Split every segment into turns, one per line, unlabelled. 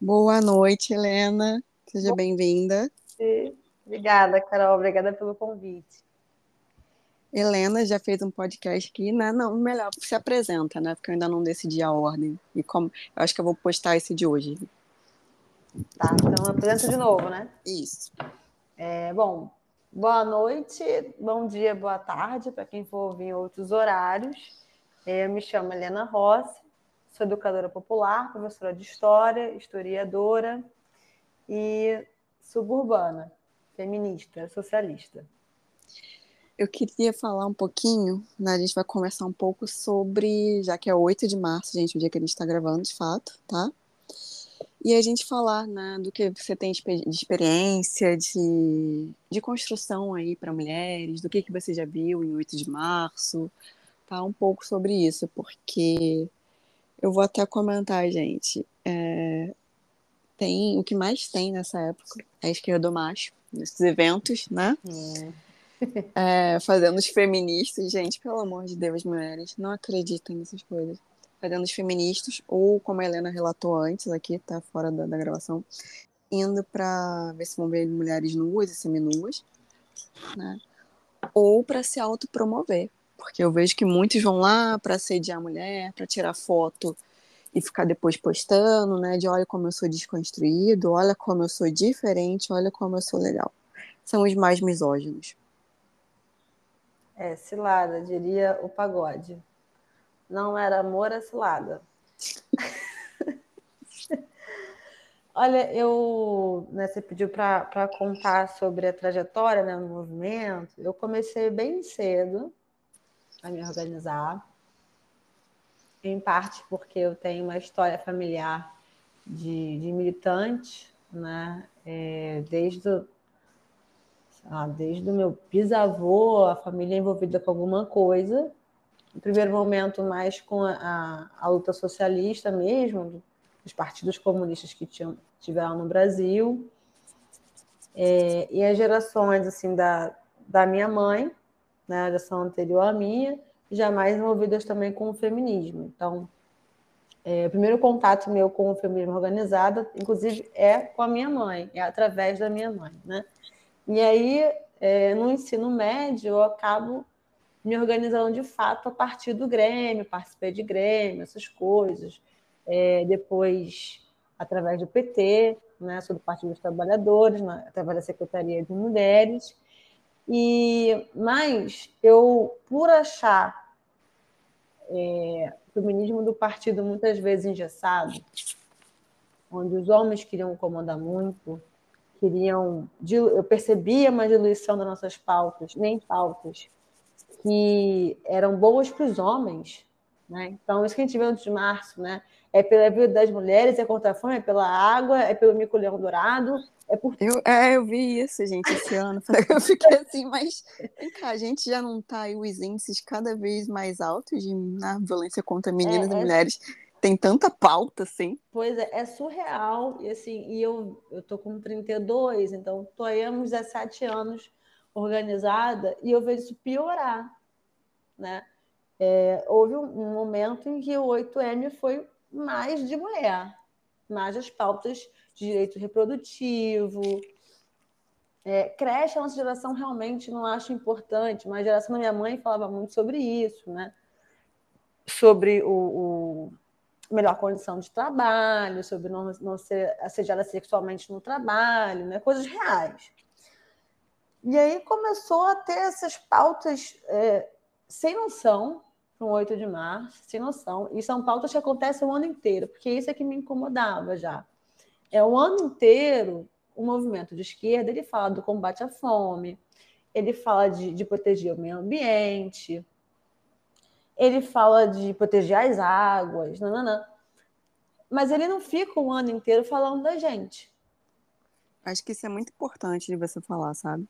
Boa noite, Helena. Seja bem-vinda.
Obrigada, Carol. Obrigada pelo convite.
Helena já fez um podcast aqui, né? Não, melhor, se apresenta, né? Porque eu ainda não decidi a ordem. E como eu acho que eu vou postar esse de hoje.
Tá, então apresento de novo, né?
Isso.
É, bom, boa noite, bom dia, boa tarde para quem for ouvir em outros horários. Eu me chamo Helena Rossi, sou educadora popular, professora de história, historiadora e suburbana, feminista, socialista.
Eu queria falar um pouquinho, né, a gente vai conversar um pouco sobre, já que é 8 de março, gente, o dia que a gente está gravando, de fato, tá? E a gente falar né, do que você tem de experiência, de, de construção aí para mulheres, do que, que você já viu em 8 de março, tá? Um pouco sobre isso, porque eu vou até comentar, gente. É, tem o que mais tem nessa época é a esquerda macho, nesses eventos, né? É, fazendo os feministas, gente, pelo amor de Deus, mulheres, não acreditem nessas coisas. Fazendo os feministas, ou como a Helena relatou antes, aqui, tá fora da, da gravação, indo para ver se vão ver mulheres nuas e seminuas, né? Ou para se autopromover, porque eu vejo que muitos vão lá para assediar a mulher, para tirar foto e ficar depois postando, né? De olha como eu sou desconstruído, olha como eu sou diferente, olha como eu sou legal. São os mais misóginos.
É, cilada, diria o pagode. Não era amor, é cilada. Olha, eu, né, você pediu para contar sobre a trajetória né, no movimento. Eu comecei bem cedo a me organizar, em parte porque eu tenho uma história familiar de, de militante, né? É, desde o ah, desde o meu bisavô, a família envolvida com alguma coisa. No primeiro momento, mais com a, a, a luta socialista mesmo, dos partidos comunistas que tinham, tiveram no Brasil. É, e as gerações assim da, da minha mãe, né, a geração anterior à minha, jamais envolvidas também com o feminismo. Então, é, o primeiro contato meu com o feminismo organizado, inclusive, é com a minha mãe, é através da minha mãe, né? E aí, é, no ensino médio, eu acabo me organizando de fato a partir do Grêmio, participei de Grêmio, essas coisas. É, depois, através do PT, né, sou do Partido dos Trabalhadores, né, através da Secretaria de Mulheres. E, mas eu, por achar é, o feminismo do partido muitas vezes engessado, onde os homens queriam comandar muito, queriam. Eu percebia uma diluição das nossas pautas, nem pautas, que eram boas para os homens. Né? Então, isso que a gente vê no de março, né? É pela vida das mulheres, é contra a fome, é pela água, é pelo mico-leão dourado, é por...
Eu, é, eu vi isso, gente, esse ano. Eu fiquei assim, mas vem cá, a gente já não está aí os índices cada vez mais altos de na violência contra meninas é, e é... mulheres tem tanta pauta, assim.
Pois é, é surreal. E assim, e eu, eu tô com 32, então tô aí há uns 17 anos organizada e eu vejo isso piorar, né? É, houve um, momento em que o 8M foi mais de mulher, mais as pautas de direito reprodutivo. É, creche, a nossa geração realmente não acha importante, mas a geração da minha mãe falava muito sobre isso, né? Sobre o, o melhor condição de trabalho, sobre não, não ser assediada sexualmente no trabalho, né? coisas reais. E aí começou a ter essas pautas é, sem noção para um 8 de março, sem noção. E são pautas que acontecem o ano inteiro, porque isso é que me incomodava já. É o ano inteiro o movimento de esquerda ele fala do combate à fome, ele fala de, de proteger o meio ambiente, ele fala de proteger as águas, nananã. mas ele não fica o ano inteiro falando da gente.
Acho que isso é muito importante de você falar, sabe?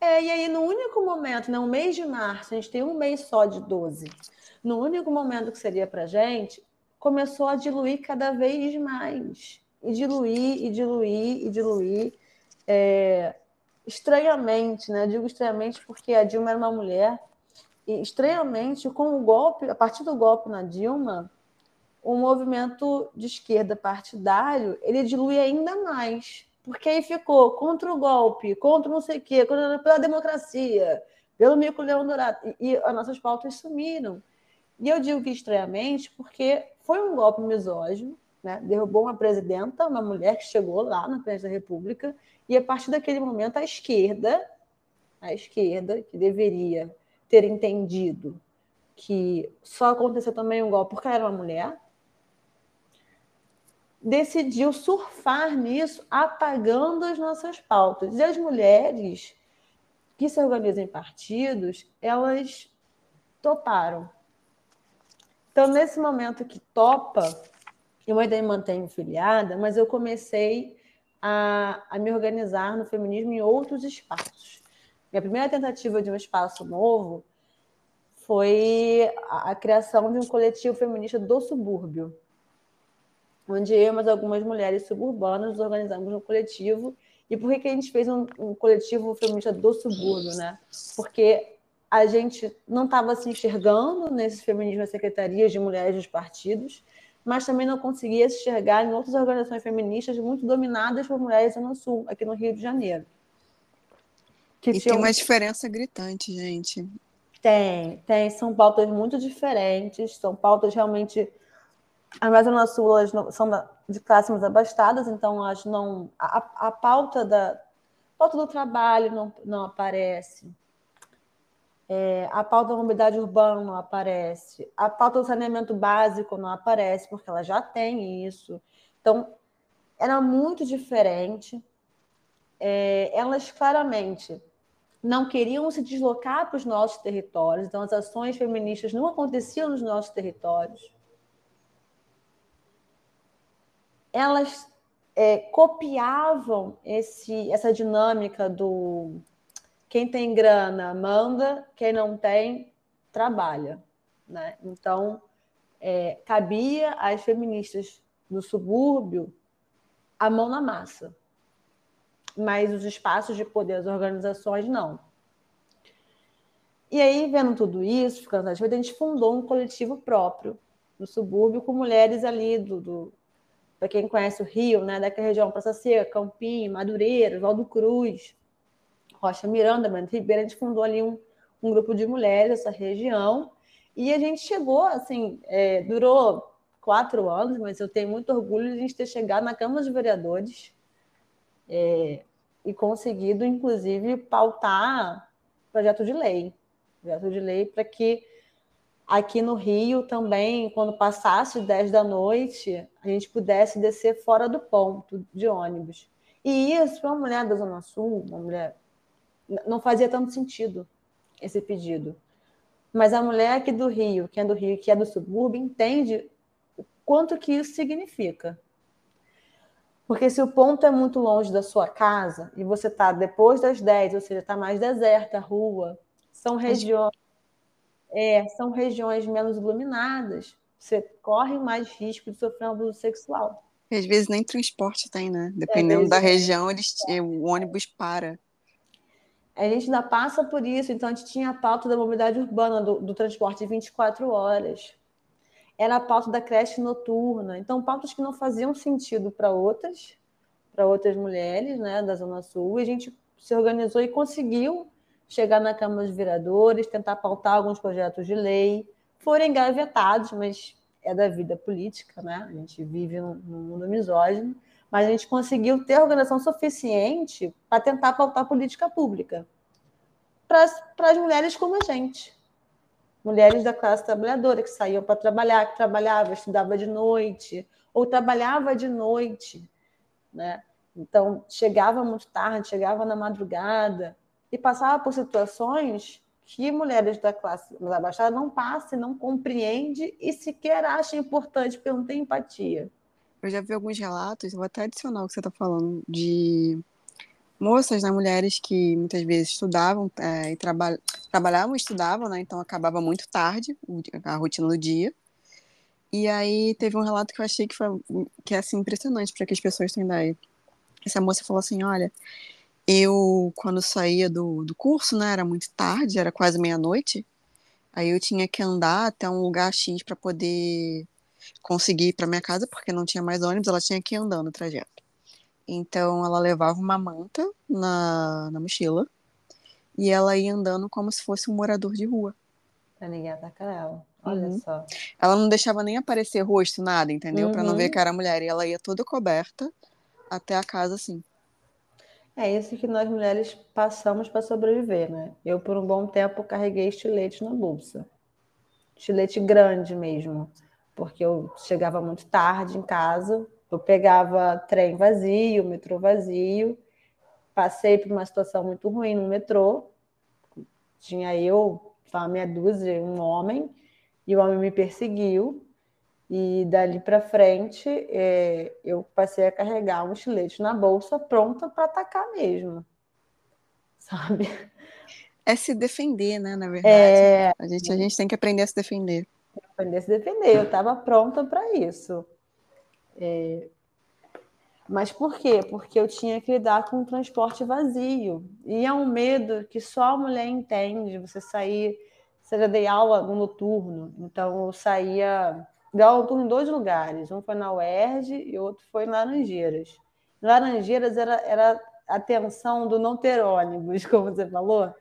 É, e aí no único momento, né, mês de março, a gente tem um mês só de 12. No único momento que seria para gente, começou a diluir cada vez mais. E diluir, e diluir, e diluir. É, estranhamente, né? Digo estranhamente porque a Dilma era uma mulher e, estranhamente, com o golpe, a partir do golpe na Dilma, o movimento de esquerda partidário ele dilui ainda mais, porque aí ficou contra o golpe, contra não sei o quê, contra, pela democracia, pelo mico leão dourado, e, e as nossas pautas sumiram. E eu digo que estranhamente, porque foi um golpe misógino, né? derrubou uma presidenta, uma mulher que chegou lá na presidência da República, e a partir daquele momento a esquerda, a esquerda, que deveria ter entendido que só aconteceu também um golpe porque ela era uma mulher, decidiu surfar nisso, apagando as nossas pautas. E as mulheres que se organizam em partidos, elas toparam. Então, nesse momento que topa, eu ainda me mantenho filiada, mas eu comecei a, a me organizar no feminismo em outros espaços. Minha primeira tentativa de um espaço novo foi a, a criação de um coletivo feminista do subúrbio, onde eu e algumas mulheres suburbanas nos organizamos no coletivo. E por que, que a gente fez um, um coletivo feminista do subúrbio, né? Porque a gente não estava se enxergando nesse feminismo nas secretarias de mulheres dos partidos, mas também não conseguia se enxergar em outras organizações feministas muito dominadas por mulheres no Sul, aqui no Rio de Janeiro.
Que e tinham... tem uma diferença gritante, gente.
Tem, tem. São pautas muito diferentes, são pautas realmente as Zona Sul elas não, são de classes mais abastadas, então elas não. A, a pauta da a pauta do trabalho não, não aparece. É, a pauta da mobilidade urbana não aparece. A pauta do saneamento básico não aparece, porque ela já tem isso. Então, era muito diferente. É, elas claramente não queriam se deslocar para os nossos territórios, então as ações feministas não aconteciam nos nossos territórios. Elas é, copiavam esse, essa dinâmica do quem tem grana manda, quem não tem trabalha. Né? Então, é, cabia às feministas do subúrbio a mão na massa. Mas os espaços de poder, as organizações, não. E aí, vendo tudo isso, a gente fundou um coletivo próprio no subúrbio com mulheres ali do, do para quem conhece o Rio, né, daquela região, Praça Seca, Campinho, Madureira, Valdo Cruz, Rocha Miranda, Bento Ribeiro, a gente fundou ali um, um grupo de mulheres dessa região, e a gente chegou, assim, é, durou quatro anos, mas eu tenho muito orgulho de a gente ter chegado na Câmara de Vereadores é, e conseguido, inclusive, pautar projeto de lei, projeto de lei para que aqui no Rio também, quando passasse 10 da noite, a gente pudesse descer fora do ponto de ônibus. E isso, para uma mulher da Zona Sul, uma mulher, não fazia tanto sentido esse pedido. Mas a mulher aqui do Rio, que é do Rio, que é do subúrbio, entende o quanto que isso significa. Porque se o ponto é muito longe da sua casa e você está depois das 10, ou seja, está mais deserta a rua, são regiões é, são regiões menos iluminadas, você corre mais risco de sofrer um abuso sexual.
E às vezes nem transporte tem, né? Dependendo é, da região, eles, é. o ônibus para.
A gente ainda passa por isso, então a gente tinha a pauta da mobilidade urbana, do, do transporte 24 horas. Era a pauta da creche noturna. Então, pautas que não faziam sentido para outras, para outras mulheres né, da Zona Sul, e a gente se organizou e conseguiu chegar na Câmara dos Vereadores, tentar pautar alguns projetos de lei, foram engavetados, mas é da vida política, né? A gente vive num, mundo misógino, mas a gente conseguiu ter organização suficiente para tentar pautar política pública para as mulheres como a gente. Mulheres da classe trabalhadora que saíam para trabalhar, que trabalhava, estudava de noite, ou trabalhava de noite, né? Então, chegava muito tarde, chegava na madrugada, e passava por situações que mulheres da classe mais abaixada não passam, não compreende e sequer acham importante, porque não tem empatia.
Eu já vi alguns relatos, vou até adicionar o que você está falando, de moças, né, mulheres que muitas vezes estudavam é, e traba trabalhavam estudavam, né, então acabava muito tarde a rotina do dia. E aí teve um relato que eu achei que foi que é assim impressionante para que as pessoas tenham ideia. Essa moça falou assim, olha, eu, quando saía do, do curso, né, era muito tarde, era quase meia-noite, aí eu tinha que andar até um lugar X para poder conseguir ir para minha casa porque não tinha mais ônibus, ela tinha que ir andando o trajeto. Então ela levava uma manta na, na mochila e ela ia andando como se fosse um morador de rua.
Pra ninguém atacar ela. Olha uhum. só.
Ela não deixava nem aparecer rosto, nada, entendeu? Uhum. Para não ver que era mulher. E ela ia toda coberta até a casa, assim.
É isso que nós mulheres passamos para sobreviver, né? Eu, por um bom tempo, carreguei estilete na bolsa. Estilete grande mesmo, porque eu chegava muito tarde em casa, eu pegava trem vazio, metrô vazio, passei por uma situação muito ruim no metrô, tinha eu, uma meia dúzia, um homem, e o homem me perseguiu, e dali para frente, é, eu passei a carregar um estilete na bolsa, pronta para atacar mesmo. Sabe?
É se defender, né? Na verdade. É... A, gente, a gente tem que aprender a se defender.
Aprender a se defender. Eu estava pronta para isso. É... Mas por quê? Porque eu tinha que lidar com o transporte vazio. E é um medo que só a mulher entende. Você sair. Você já dei aula no noturno, então eu saía deu aula em dois lugares. Um foi na UERJ e outro foi em Laranjeiras. Laranjeiras era, era a tensão do não ter ônibus, como você falou.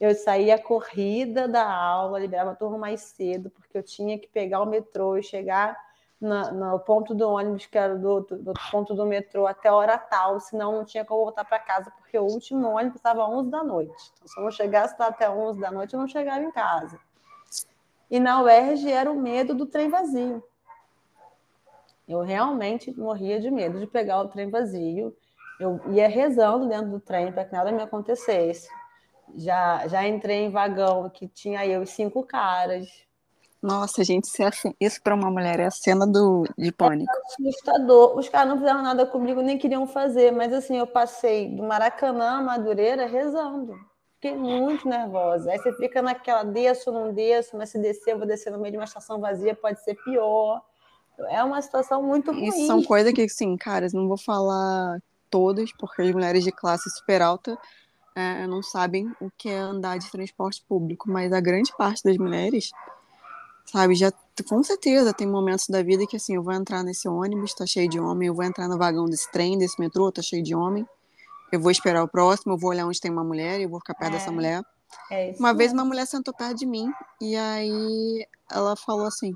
Eu saía corrida da aula, liberava a turma mais cedo, porque eu tinha que pegar o metrô e chegar na, no ponto do ônibus, que era do, do, ponto do metrô, até a hora tal, senão não tinha como voltar para casa, porque o último ônibus estava às 11 da noite. Então, se eu não chegasse até 11 da noite, eu não chegava em casa. E na UERJ era o medo do trem vazio. Eu realmente morria de medo de pegar o trem vazio. Eu ia rezando dentro do trem para que nada me acontecesse. Já, já entrei em vagão que tinha eu e cinco caras.
Nossa, gente, isso, é assim, para uma mulher é a cena do, de pânico.
É assustador. Os caras não fizeram nada comigo, nem queriam fazer, mas assim, eu passei do Maracanã a Madureira rezando. Fiquei muito nervosa. Aí você fica naquela, desço, não desço, mas se descer, eu vou descer no meio de uma estação vazia, pode ser pior. É uma situação muito ruim.
Isso são coisas que, sim, caras, não vou falar todas, porque as mulheres de classe super alta é, não sabem o que é andar de transporte público, mas a grande parte das mulheres, sabe, já com certeza tem momentos da vida que, assim, eu vou entrar nesse ônibus, tá cheio de homem, eu vou entrar no vagão desse trem, desse metrô, tá cheio de homem eu vou esperar o próximo, eu vou olhar onde tem uma mulher e eu vou ficar perto é, dessa mulher. É uma vez uma mulher sentou perto de mim e aí ela falou assim.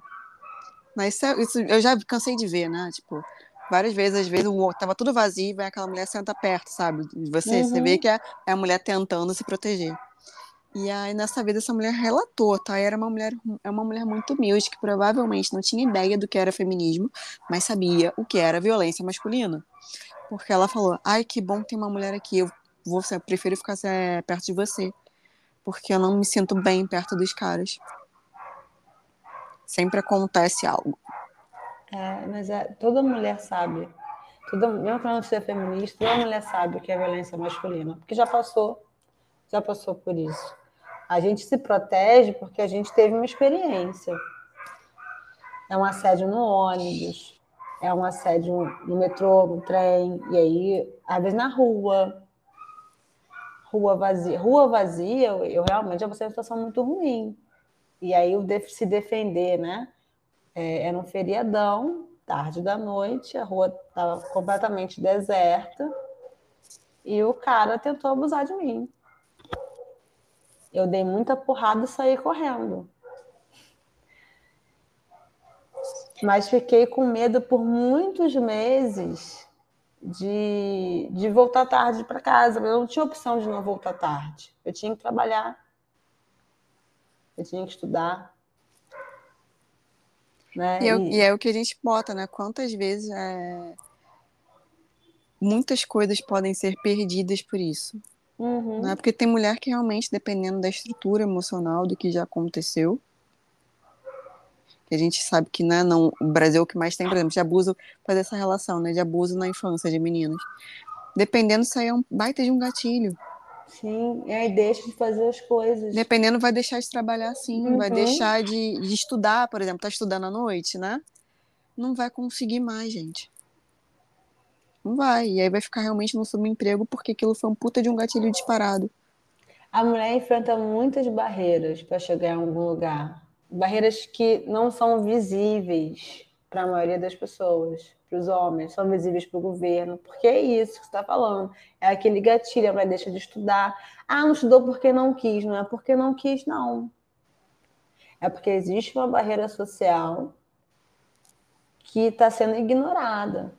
Mas isso, isso, eu já cansei de ver, né? Tipo, várias vezes, às vezes, o, tava tudo vazio e vem aquela mulher senta perto, sabe? Você, uhum. você vê que é, é a mulher tentando se proteger. E aí, nessa vez, essa mulher relatou, tá? Era uma mulher, é uma mulher muito humilde, que provavelmente não tinha ideia do que era feminismo, mas sabia o que era violência masculina porque ela falou: ai, que bom ter uma mulher aqui, eu, vou, eu prefiro ficar é, perto de você, porque eu não me sinto bem perto dos caras. Sempre acontece algo.
É, mas é, toda mulher sabe, toda, mesmo para não ser feminista, toda mulher sabe o que é violência masculina, porque já passou, já passou por isso. A gente se protege porque a gente teve uma experiência. É um assédio no ônibus, é um assédio no metrô, no trem, e aí, às vezes na rua. Rua vazia. Rua vazia, eu, eu realmente ser uma situação muito ruim. E aí, o se defender, né? É, era um feriadão, tarde da noite, a rua estava completamente deserta, e o cara tentou abusar de mim. Eu dei muita porrada e saí correndo. Mas fiquei com medo por muitos meses de, de voltar tarde para casa. Eu não tinha opção de não voltar tarde. Eu tinha que trabalhar. Eu tinha que estudar. Né?
E, é, e... e é o que a gente bota, né? Quantas vezes é... muitas coisas podem ser perdidas por isso. Uhum. Né? Porque tem mulher que realmente, dependendo da estrutura emocional do que já aconteceu, a gente sabe que né, não, o Brasil é o que mais tem, por exemplo, de abuso, fazer essa relação, né, de abuso na infância de meninas. Dependendo, isso aí é um baita de um gatilho.
Sim, e aí deixa de fazer as coisas.
Dependendo, vai deixar de trabalhar sim, uhum. vai deixar de, de estudar, por exemplo, tá estudando à noite, né? Não vai conseguir mais, gente. Não vai. E aí vai ficar realmente no subemprego porque aquilo foi um puta de um gatilho disparado.
A mulher enfrenta muitas barreiras para chegar em algum lugar barreiras que não são visíveis, para a maioria das pessoas, para os homens, são visíveis para o governo, porque é isso que você está falando. É aquele gatilho, mas deixa de estudar. Ah, não estudou porque não quis, não é porque não quis, não. É porque existe uma barreira social que está sendo ignorada.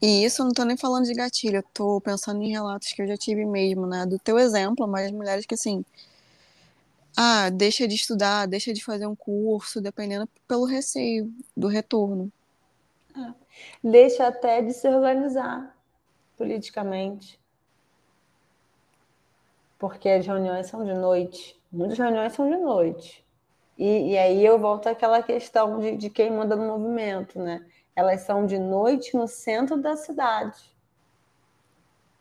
E isso eu não estou nem falando de gatilho, eu estou pensando em relatos que eu já tive mesmo, né? Do teu exemplo, mas mulheres que assim. Ah, deixa de estudar, deixa de fazer um curso, dependendo pelo receio do retorno.
É. Deixa até de se organizar politicamente. Porque as reuniões são de noite. Muitas reuniões são de noite. E, e aí eu volto àquela questão de, de quem manda no movimento, né? Elas são de noite no centro da cidade.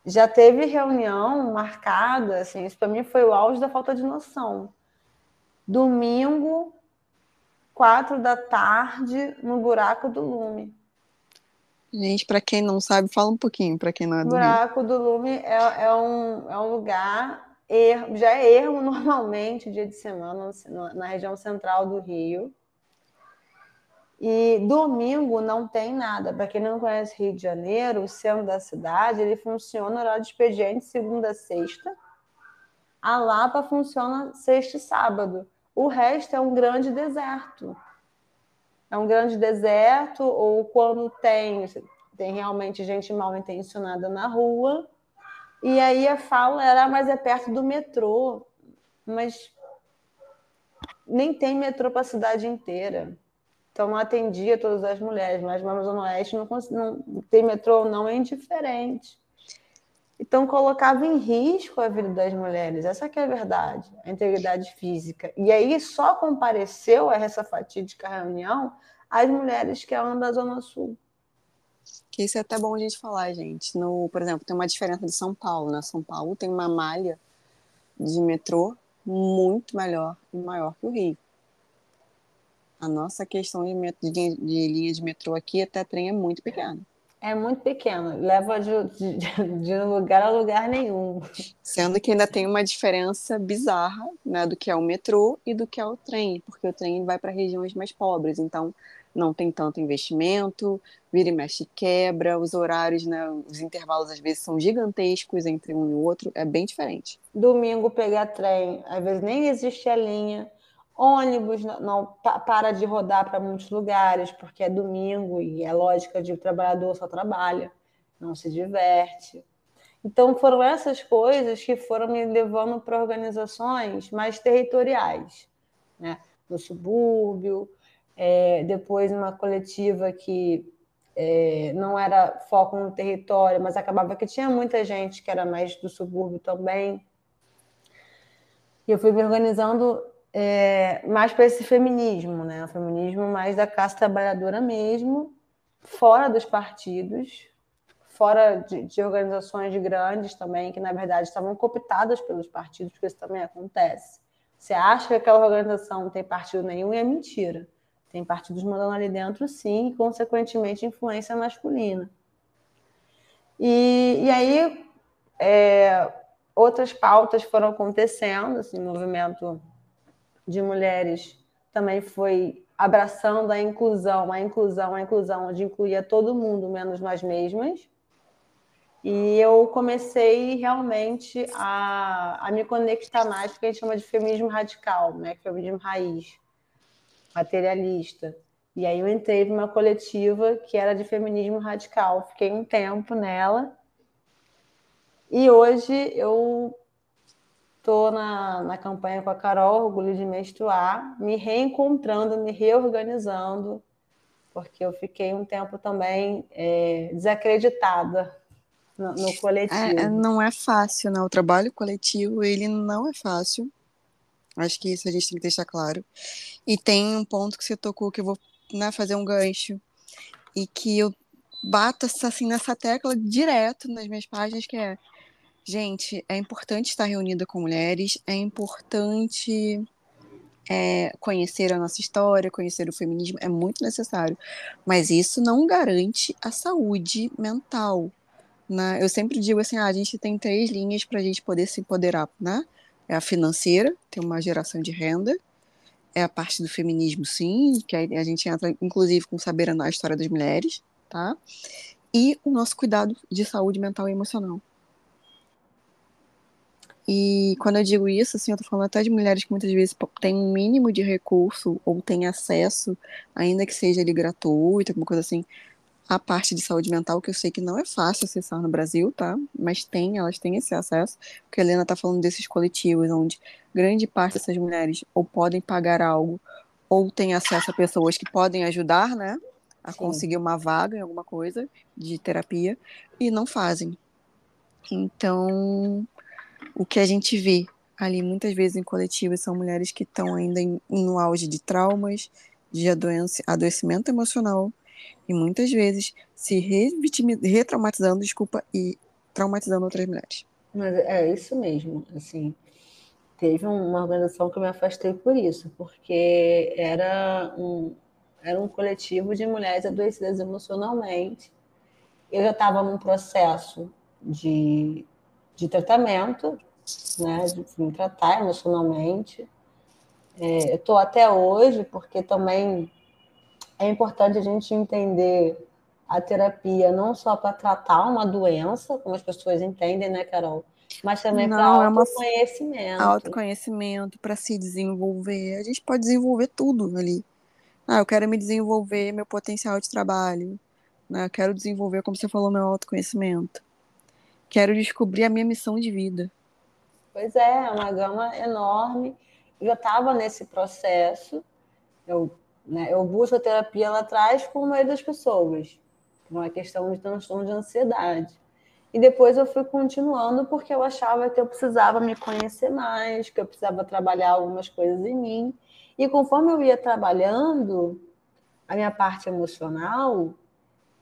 Já teve reunião marcada, assim, isso para mim foi o auge da falta de noção. Domingo, quatro da tarde, no buraco do lume.
Gente, para quem não sabe, fala um pouquinho para quem não é do
buraco Rio. do lume é, é, um, é um lugar erro, já é erro normalmente dia de semana na região central do Rio. E domingo não tem nada. Para quem não conhece Rio de Janeiro, o centro da cidade, ele funciona horário de expediente segunda a sexta. A Lapa funciona sexta e sábado. O resto é um grande deserto. É um grande deserto, ou quando tem, tem realmente gente mal intencionada na rua, e aí a fala era, mas é perto do metrô. Mas nem tem metrô para a cidade inteira. Então não atendia todas as mulheres, mas na Zona Oeste não, não tem metrô ou não é indiferente. Então colocava em risco a vida das mulheres, essa que é a verdade, a integridade física. E aí só compareceu a essa fatídica reunião as mulheres que eram da Zona Sul
que isso é até bom a gente falar, gente. No, por exemplo, tem uma diferença de São Paulo, né? São Paulo tem uma malha de metrô muito melhor e maior que o Rio. A nossa questão de, de, de, de linha de metrô aqui até trem é muito pequena.
É muito pequeno, leva de, de, de, lugar a lugar nenhum.
Sendo que ainda tem uma diferença bizarra né, do que é o metrô e do que é o trem, porque o trem vai para regiões mais pobres. Então, não tem tanto investimento, vira e mexe quebra, os horários, né, os intervalos às vezes são gigantescos entre um e o outro, é bem diferente.
Domingo pegar trem, às vezes nem existe a linha, ônibus não, não para de rodar para muitos lugares, porque é domingo e é lógica de o trabalhador só trabalha, não se diverte. Então foram essas coisas que foram me levando para organizações mais territoriais, né? no subúrbio, é, depois uma coletiva que é, não era foco no território, mas acabava que tinha muita gente que era mais do subúrbio também. E eu fui me organizando é, mais para esse feminismo, né? O feminismo mais da classe trabalhadora mesmo, fora dos partidos, fora de, de, organizações grandes também, que na verdade estavam cooptadas pelos partidos, porque isso também acontece. Você acha que aquela organização não tem partido nenhum e é mentira. Tem partidos mandando ali dentro, sim, e consequentemente influência masculina. E, e aí é, outras pautas foram acontecendo, assim, movimento de mulheres também foi abraçando a inclusão, a inclusão, a inclusão, onde incluía todo mundo, menos nós mesmas. E eu comecei realmente a, a me conectar mais com o que a gente chama de feminismo radical, né? feminismo raiz materialista. E aí eu entrei numa coletiva que era de feminismo radical. Fiquei um tempo nela. E hoje eu estou na, na campanha com a Carol, Orgulho de Menstruar, me reencontrando, me reorganizando, porque eu fiquei um tempo também é, desacreditada no, no coletivo.
É, não é fácil, né? O trabalho coletivo, ele não é fácil. Acho que isso a gente tem que deixar claro. E tem um ponto que você tocou que eu vou né, fazer um gancho e que eu bato assim nessa tecla direto nas minhas páginas que é gente é importante estar reunida com mulheres é importante é, conhecer a nossa história conhecer o feminismo é muito necessário mas isso não garante a saúde mental né? eu sempre digo assim ah, a gente tem três linhas para a gente poder se empoderar né é a financeira, ter uma geração de renda, é a parte do feminismo, sim, que a gente entra, inclusive, com saber a história das mulheres, tá? E o nosso cuidado de saúde mental e emocional. E quando eu digo isso, assim, eu tô falando até de mulheres que muitas vezes têm um mínimo de recurso ou têm acesso, ainda que seja ali gratuito, alguma coisa assim, à parte de saúde mental, que eu sei que não é fácil acessar no Brasil, tá? Mas tem, elas têm esse acesso, porque a Helena tá falando desses coletivos, onde grande parte dessas mulheres ou podem pagar algo, ou têm acesso a pessoas que podem ajudar, né? A Sim. conseguir uma vaga em alguma coisa de terapia, e não fazem. Então, o que a gente vê ali muitas vezes em coletivos são mulheres que estão ainda em, no auge de traumas, de adoecimento emocional e muitas vezes se retraumatizando, desculpa, e traumatizando outras mulheres.
Mas é isso mesmo, assim, teve uma organização que eu me afastei por isso, porque era um, era um coletivo de mulheres adoecidas emocionalmente. Eu já estava num processo de de tratamento, né, de me tratar emocionalmente. É, eu estou até hoje, porque também é importante a gente entender a terapia não só para tratar uma doença, como as pessoas entendem, né, Carol? Mas também para autoconhecimento.
É autoconhecimento, para se desenvolver. A gente pode desenvolver tudo ali. Ah, eu quero me desenvolver meu potencial de trabalho. Né? Eu quero desenvolver, como você falou, meu autoconhecimento. Quero descobrir a minha missão de vida.
Pois é, é uma gama enorme. Eu estava nesse processo. Eu, né, eu busco a terapia lá atrás com a maioria das pessoas, uma questão de transtorno de ansiedade. E depois eu fui continuando porque eu achava que eu precisava me conhecer mais, que eu precisava trabalhar algumas coisas em mim. E conforme eu ia trabalhando a minha parte emocional,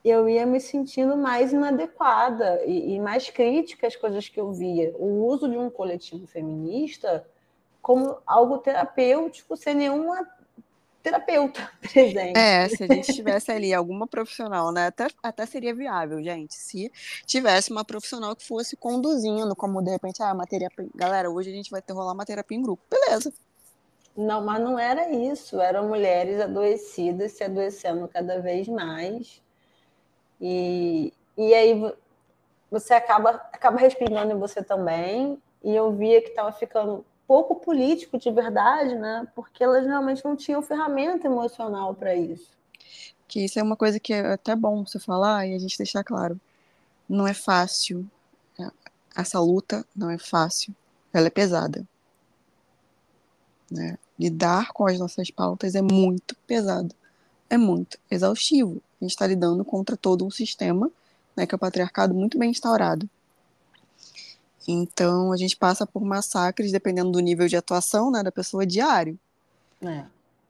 eu ia me sentindo mais inadequada e, e, mais crítica às coisas que eu via. O uso de um coletivo feminista como algo terapêutico, sem nenhuma terapeuta presente.
É, se a gente tivesse ali alguma profissional, né? Até, até seria viável, gente. Se tivesse uma profissional que fosse conduzindo, como de repente, ah, uma terapia. Galera, hoje a gente vai ter rolar uma terapia em grupo. Beleza.
Não, mas não era isso. Eram mulheres adoecidas se adoecendo cada vez mais e, e aí você acaba, acaba respingando em você também. E eu via que estava ficando pouco político de verdade, né? Porque elas realmente não tinham ferramenta emocional para isso.
Que isso é uma coisa que é até bom você falar e a gente deixar claro. Não é fácil. Essa luta não é fácil. Ela é pesada. Né? Lidar com as nossas pautas é muito pesado. É muito exaustivo gente está lidando contra todo um sistema, né, que é o patriarcado muito bem instaurado. Então, a gente passa por massacres, dependendo do nível de atuação né, da pessoa, diário. É.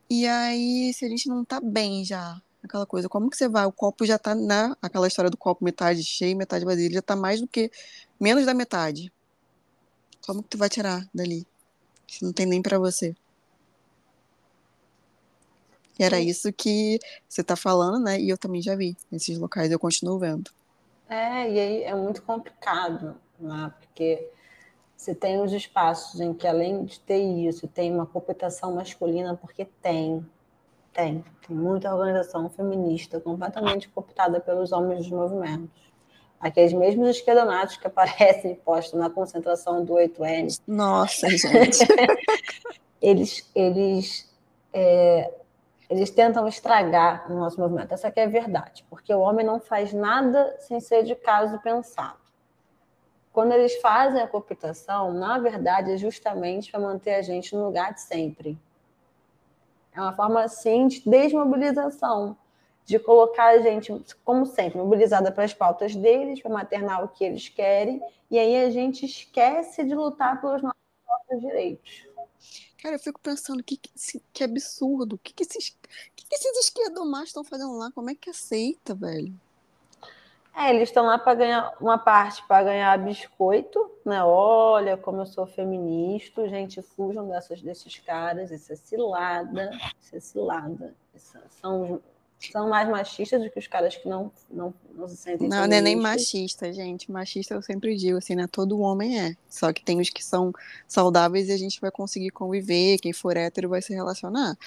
E aí, se a gente não tá bem já, aquela coisa, como que você vai? O copo já tá, né? Aquela história do copo metade cheio, metade vazio, ele já tá mais do que, menos da metade. Como que tu vai tirar dali? Se não tem nem para você. E era isso que você está falando, né? E eu também já vi nesses locais, eu continuo vendo.
É, e aí é muito complicado, né? Porque você tem os espaços em que, além de ter isso, tem uma computação masculina, porque tem, tem, tem muita organização feminista completamente cooptada pelos homens dos movimentos. Aqueles mesmos esquerdonatos que aparecem postos na concentração do 8N.
Nossa, gente!
eles eles é, eles tentam estragar o nosso movimento. Essa é a verdade, porque o homem não faz nada sem ser de caso pensado. Quando eles fazem a cooptação, na verdade, é justamente para manter a gente no lugar de sempre. É uma forma, assim, de desmobilização, de colocar a gente, como sempre, mobilizada para as pautas deles, para maternar o que eles querem, e aí a gente esquece de lutar pelos nossos direitos.
Cara, eu fico pensando que, que, que absurdo. O que, que, esses, que, que esses estão fazendo lá? Como é que aceita, velho?
É, eles estão lá para ganhar uma parte para ganhar biscoito, né? Olha como eu sou feminista, gente, fujam dessas, desses caras, isso é cilada, isso é cilada. Isso são são mais machistas do que os caras que não, não, não se sentem
Não, não é nem machista, gente. Machista eu sempre digo, assim, né? Todo homem é. Só que tem os que são saudáveis e a gente vai conseguir conviver. Quem for hétero vai se relacionar.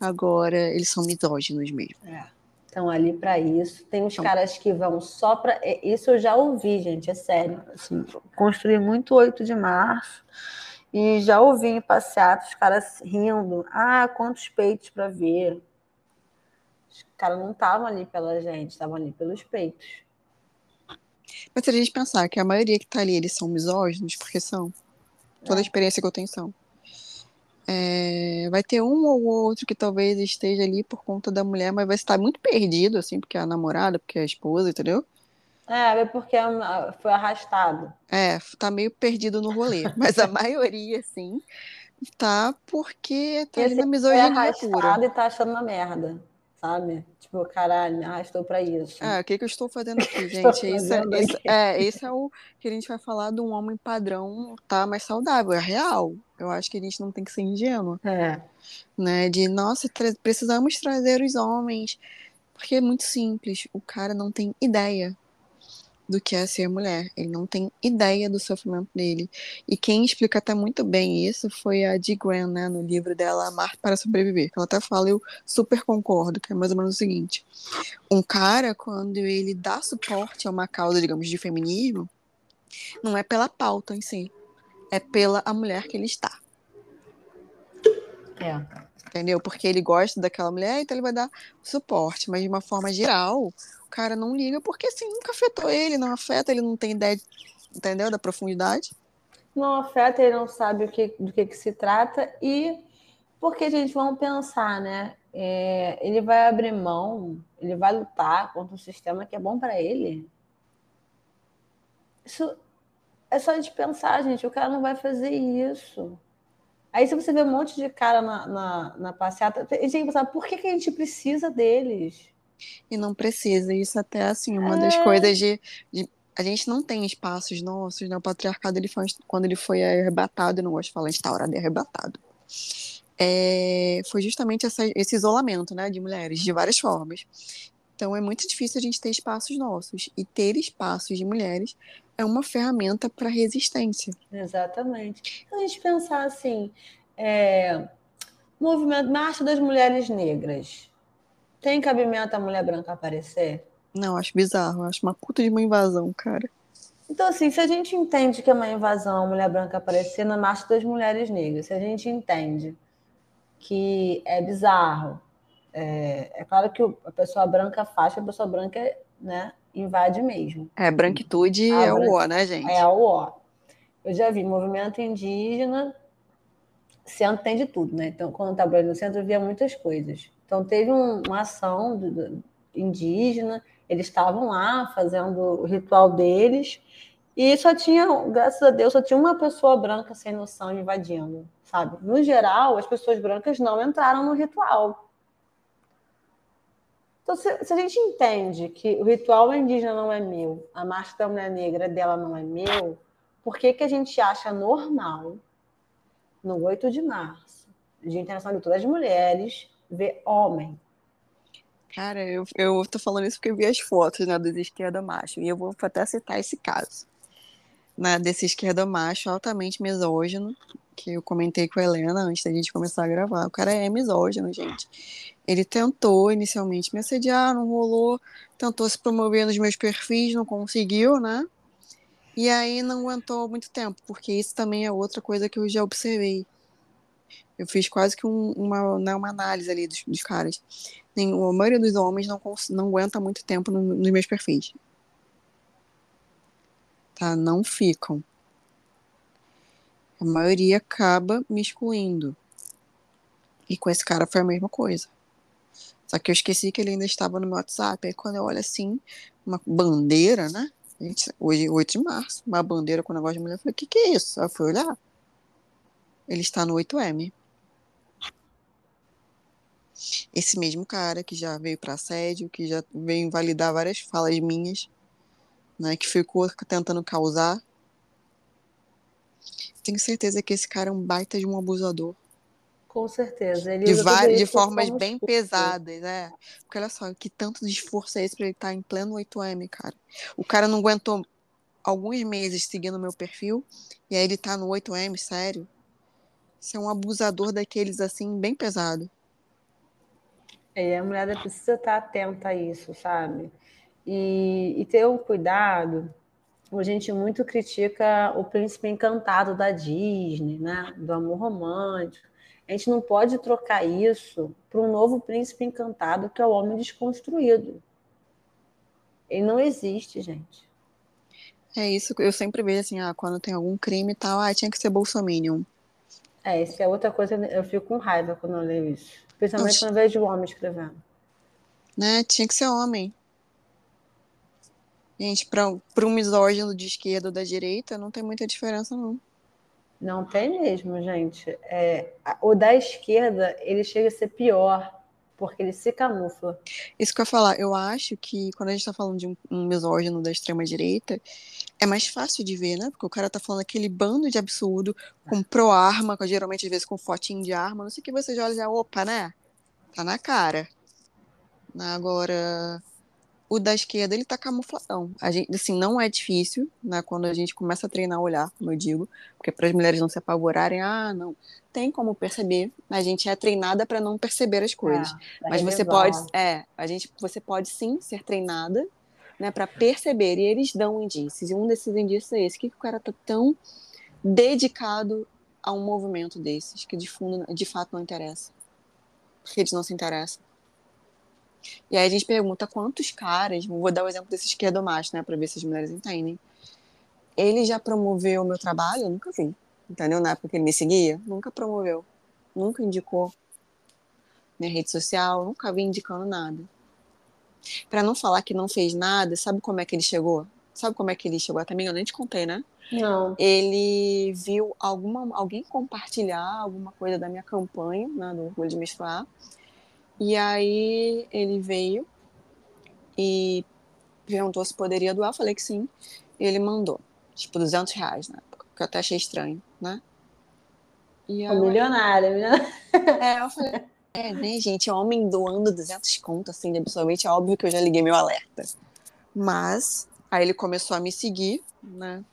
Agora, eles são misóginos mesmo.
É. Estão ali para isso. Tem os então, caras que vão só para. É, isso eu já ouvi, gente, é sério. Assim, construí muito 8 de março e já ouvi em passeatos os caras rindo. Ah, quantos peitos para ver. Os caras não estavam ali pela gente, estavam ali pelos peitos.
Mas se a gente pensar que a maioria que tá ali, eles são misóginos, porque são. Toda a é. experiência que eu tenho são. É, vai ter um ou outro que talvez esteja ali por conta da mulher, mas vai estar muito perdido, assim, porque é a namorada, porque é a esposa, entendeu?
É, é porque foi arrastado.
É, tá meio perdido no rolê. Mas a maioria, assim, tá porque tá ali na misoginia
foi arrastado pura. e tá achando uma merda, sabe? Tipo, caralho, me arrastou pra isso.
É, o que, que eu estou fazendo aqui, gente? esse, é, esse, é, esse é o que a gente vai falar de um homem padrão, tá? Mais saudável, é real. Eu acho que a gente não tem que ser ingênuo.
É.
Né? De, nossa, tra precisamos trazer os homens. Porque é muito simples. O cara não tem ideia do que é ser mulher. Ele não tem ideia do sofrimento dele. E quem explica até muito bem isso foi a Dee Graham, né, no livro dela Amar para Sobreviver. Ela até fala, eu super concordo, que é mais ou menos o seguinte. Um cara, quando ele dá suporte a uma causa, digamos, de feminismo, não é pela pauta em si, é pela a mulher que ele está.
É.
Entendeu? Porque ele gosta daquela mulher, então ele vai dar suporte. Mas de uma forma geral, o cara não liga porque assim nunca afetou ele, não afeta, ele não tem ideia, entendeu? Da profundidade.
Não afeta, ele não sabe o que, do que, que se trata e porque, gente, vamos pensar, né? É, ele vai abrir mão, ele vai lutar contra um sistema que é bom para ele. Isso é só de pensar, gente. O cara não vai fazer isso. Aí, se você vê um monte de cara na, na, na passeata, a gente tem que pensar por que, que a gente precisa deles?
E não precisa. Isso até assim, uma é. das coisas de, de, A gente não tem espaços nossos, né? O patriarcado, ele foi, quando ele foi arrebatado, eu não gosto de falar instaurado e arrebatado. É, foi justamente essa, esse isolamento né, de mulheres, de várias formas. Então é muito difícil a gente ter espaços nossos. E ter espaços de mulheres é uma ferramenta para resistência.
Exatamente. Então, a gente pensar assim, é, movimento Marcha das Mulheres Negras. Tem cabimento a mulher branca aparecer?
Não, acho bizarro. Acho uma puta de uma invasão, cara.
Então, assim, se a gente entende que é uma invasão a mulher branca aparecer na Marcha das Mulheres Negras, se a gente entende que é bizarro, é, é claro que a pessoa branca faz, a pessoa branca né, invade mesmo.
É, branquitude a é o O, né, gente?
É o O. Eu já vi movimento indígena, centro tem de tudo, né? Então, quando eu estava no centro, eu via muitas coisas. Então teve um, uma ação do, do, indígena, eles estavam lá fazendo o ritual deles, e só tinha, graças a Deus, só tinha uma pessoa branca sem noção invadindo, sabe? No geral, as pessoas brancas não entraram no ritual. Então, se, se a gente entende que o ritual indígena não é meu, a marcha da mulher negra dela não é meu, por que, que a gente acha normal, no 8 de março, Dia Internacional de Todas as Mulheres, ver homem.
Cara, eu, eu tô falando isso porque eu vi as fotos né, dos esquerda macho, e eu vou até citar esse caso. Né, desse esquerda macho altamente misógino, que eu comentei com a Helena antes da gente começar a gravar. O cara é misógino, gente. Ele tentou inicialmente me assediar, não rolou, tentou se promover nos meus perfis, não conseguiu, né? E aí não aguentou muito tempo, porque isso também é outra coisa que eu já observei. Eu fiz quase que um, uma, né, uma análise ali dos, dos caras. A maioria dos homens não, não aguenta muito tempo no, nos meus perfis. Tá? Não ficam. A maioria acaba me excluindo. E com esse cara foi a mesma coisa. Só que eu esqueci que ele ainda estava no meu WhatsApp. Aí quando eu olho assim, uma bandeira, né? Gente, hoje, 8 de março, uma bandeira com negócio de mulher. Eu falei, o que, que é isso? Aí eu fui olhar. Ele está no 8M. Esse mesmo cara que já veio para assédio, que já veio invalidar várias falas minhas, né, que ficou tentando causar. Tenho certeza que esse cara é um baita de um abusador.
Com certeza. Ele
de, várias, de
isso
formas bem pesadas, é. Porque olha só, que tanto de esforço é esse pra ele estar em pleno 8M, cara. O cara não aguentou alguns meses seguindo meu perfil, e aí ele tá no 8M, sério. Você é um abusador daqueles assim, bem pesado.
É, a mulher precisa estar atenta a isso, sabe? E, e ter um cuidado. A gente muito critica o príncipe encantado da Disney, né? Do amor romântico. A gente não pode trocar isso para um novo príncipe encantado que é o homem desconstruído. Ele não existe, gente.
É isso que eu sempre vejo assim, ah, quando tem algum crime e tal, ah, tinha que ser bolsominion.
É, isso é outra coisa, eu fico com raiva quando eu leio isso. Principalmente
Oxi.
quando eu vejo homem escrevendo.
Né? Tinha que ser homem. Gente, para um misógino de esquerda ou da direita, não tem muita diferença, não.
Não tem mesmo, gente. É, o da esquerda, ele chega a ser pior, porque ele se camufla.
Isso que eu ia falar, eu acho que quando a gente tá falando de um, um misógino da extrema-direita, é mais fácil de ver, né? Porque o cara tá falando aquele bando de absurdo, com pro-arma, geralmente às vezes com fotinho de arma, não sei o que você já olha e já, opa, né? Tá na cara. Agora, o da esquerda, ele tá camufladão. A gente, assim, não é difícil, né? Quando a gente começa a treinar olhar, como eu digo, porque para as mulheres não se apavorarem, ah, não, tem como perceber. A gente é treinada para não perceber as coisas.
É,
Mas você
revelar.
pode, é, a gente, você pode sim ser treinada, né, para perceber. E eles dão indícios. E um desses indícios é esse: que, que o cara tá tão dedicado a um movimento desses que de fundo, de fato não interessa, porque eles não se interessam. E aí a gente pergunta quantos caras, vou dar o exemplo desse esquerdomacho, né, para ver se as mulheres entendem. Ele já promoveu o meu trabalho? Eu nunca vi. Entendeu? Na época que ele me seguia, nunca promoveu. Nunca indicou minha rede social, nunca vi indicando nada. Pra não falar que não fez nada, sabe como é que ele chegou? Sabe como é que ele chegou até mim? Eu nem te contei, né?
Não.
Ele viu alguma, alguém compartilhar alguma coisa da minha campanha, né, do Orgulho de Menstruar. E aí ele veio e perguntou se poderia doar. Eu falei que sim. E ele mandou, tipo, 200 reais na época, que eu até achei estranho, né? E
O milionário, milionário.
é, eu falei, é, né, gente, homem doando 200 conto, assim, de absolutamente, é óbvio que eu já liguei meu alerta. Mas, aí ele começou a me seguir, né?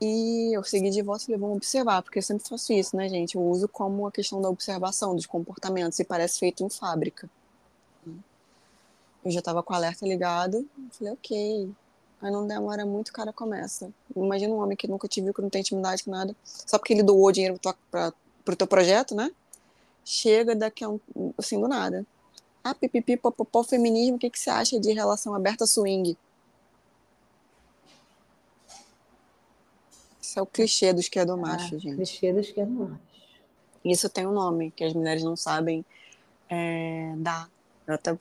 E eu segui de volta e falei, vamos observar, porque eu sempre faço isso, né, gente? Eu uso como a questão da observação, dos comportamentos, e parece feito em fábrica. Eu já tava com o alerta ligado, falei, ok. Aí não demora muito, o cara começa. Imagina um homem que nunca te viu, que não tem intimidade com nada, só porque ele doou dinheiro pra, pro teu projeto, né? Chega daqui a um, assim, do nada. Ah, pipipi, popopó, feminismo, o que, que você acha de relação aberta swing? É o clichê do esquerdomacho,
Ah,
gente.
clichê do esquerdo
Isso tem um nome que as mulheres não sabem é, dar. Eu até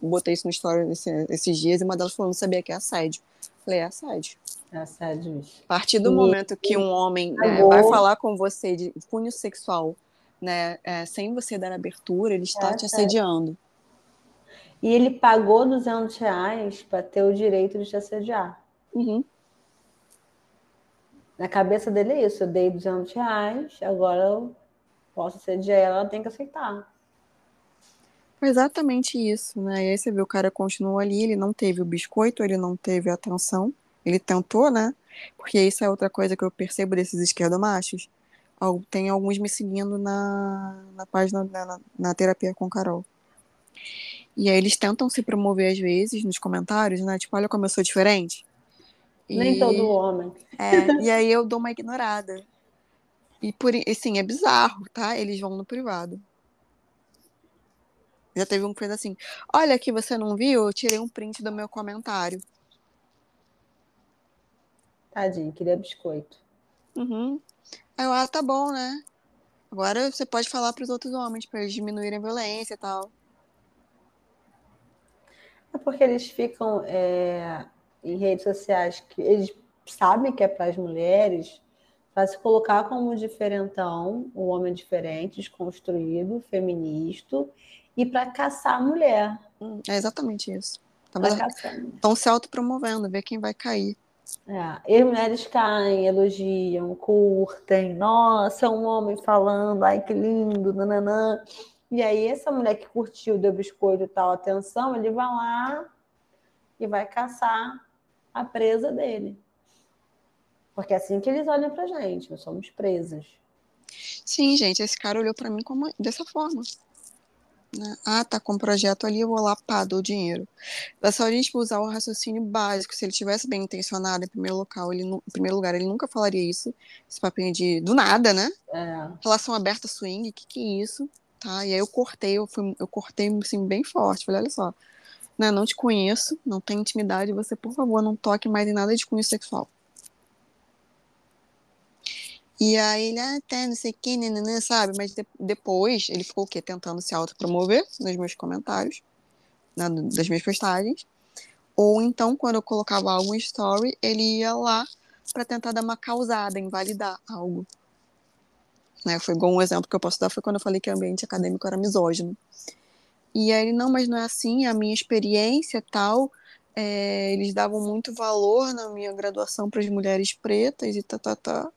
botei isso no história esse- esses dias e uma delas falou, não sabia que é assédio. Falei, é assédio.
É assédio.
A partir do
E-
momento que um homem
Agora-
vai falar com você de cunho sexual, né, é, sem você dar abertura, ele está
É
te assediando.
E ele pagou 200 reais para ter o direito de te assediar.
Uhum.
Na cabeça dele é isso. Eu dei 200 reais, agora eu posso assediar ela, ela tem que aceitar.
Exatamente isso, né? E aí você vê, o cara continuou ali, ele não teve o biscoito, ele não teve a atenção, ele tentou, né? Porque isso é outra coisa que eu percebo desses esquerdomachos. Tem alguns me seguindo na, na página, na, na- na terapia com Carol. E aí eles tentam se promover às vezes nos comentários, né? Tipo, olha como eu sou diferente.
Nem
E-
todo homem.
é, e aí eu dou uma ignorada. E por, i- assim, é bizarro, tá? Eles vão no privado. Já teve um que fez assim: Olha aqui, você não viu? Eu tirei um print do meu comentário.
Tadinho, queria biscoito.
Uhum. Aí eu, ah, tá bom, né? Agora você pode falar pros outros homens pra eles diminuírem a violência e tal.
É porque eles ficam é, em redes sociais que eles sabem que é para as mulheres, para se colocar como diferentão, um homem diferente, desconstruído, feminista, e para caçar a mulher.
Hum, É exatamente isso.
Pra
Estão se autopromovendo, ver quem vai cair.
É, e as mulheres caem, elogiam, curtem, nossa, um homem falando, ai que lindo, nananã. E aí, essa mulher que curtiu, deu biscoito e tal, atenção, ele vai lá e vai caçar a presa dele. Porque é assim que eles olham pra gente, nós somos presas.
Sim, gente, esse cara olhou para mim como dessa forma. Né? Ah, tá com um projeto ali, eu vou lá, pá, dou dinheiro. É só a gente usar o raciocínio básico. Se ele tivesse bem intencionado, em primeiro, local, ele, em primeiro lugar, ele nunca falaria isso. Esse papinho de do nada, né?
É.
Relação aberta swing, que, que é isso? Tá? E aí eu cortei, eu, fui, eu cortei assim, bem forte. Falei, olha só, né, não te conheço, não tenho intimidade, você, por favor, não toque mais em nada de cunho sexual. E aí ele, ah, tá, não sei o que, nananã, sabe? Mas de, depois ele ficou o quê? Tentando se autopromover nos meus comentários, na, das minhas postagens. Ou então, quando eu colocava algo em story, ele ia lá para tentar dar uma causada, invalidar algo. Né? Foi igual um exemplo que eu posso dar foi quando eu falei que o ambiente acadêmico era misógino. E aí ele, não, mas não é assim, a minha experiência tal, é, eles davam muito valor na minha graduação para as mulheres pretas e tá, tá, tá.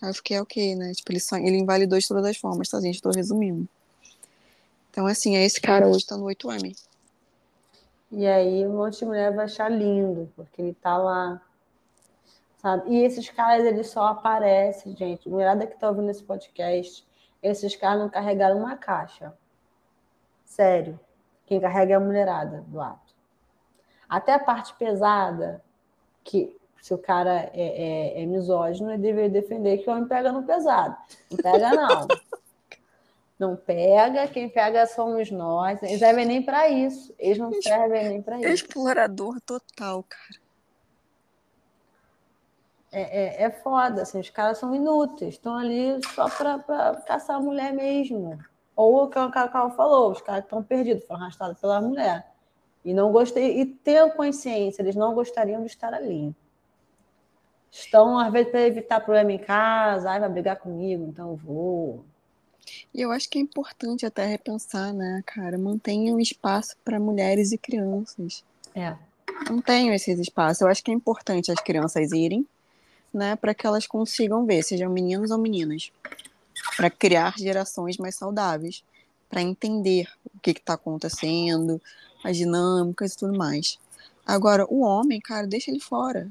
Aí eu fiquei ok, né? Tipo, ele, ele invalidou de todas as formas, tá, gente? Tô resumindo. Então, assim, é esse cara hoje tá no 8M.
E aí um monte de mulher vai achar lindo, porque ele tá lá. Sabe? E esses caras, eles só aparecem, gente. Mulherada que tá ouvindo esse podcast, esses caras não carregaram uma caixa. Sério. Quem carrega é a mulherada do ato. Até a parte pesada, que se o cara é, é, é misógino, ele deveria defender que o homem pega no pesado. Não pega, não. não pega, quem pega somos nós. Eles servem nem para isso. Eles não servem nem para isso.
Explorador total, cara.
É, é, é foda, assim, os caras são inúteis, estão ali só para caçar a mulher mesmo. Ou o que o cara falou, os caras estão perdidos, foram arrastados pela mulher. E não gostei, e ter consciência, eles não gostariam de estar ali. Estão, às vezes, para evitar problema em casa, ai, vai brigar comigo, então eu vou.
E eu acho que é importante até repensar, né, cara? Mantenha um espaço para mulheres e crianças.
É.
Não tenho esses espaços. Eu acho que é importante as crianças irem, né, para que elas consigam ver, sejam meninos ou meninas, para criar gerações mais saudáveis, para entender o que está acontecendo, as dinâmicas e tudo mais. Agora, o homem, cara, deixa ele fora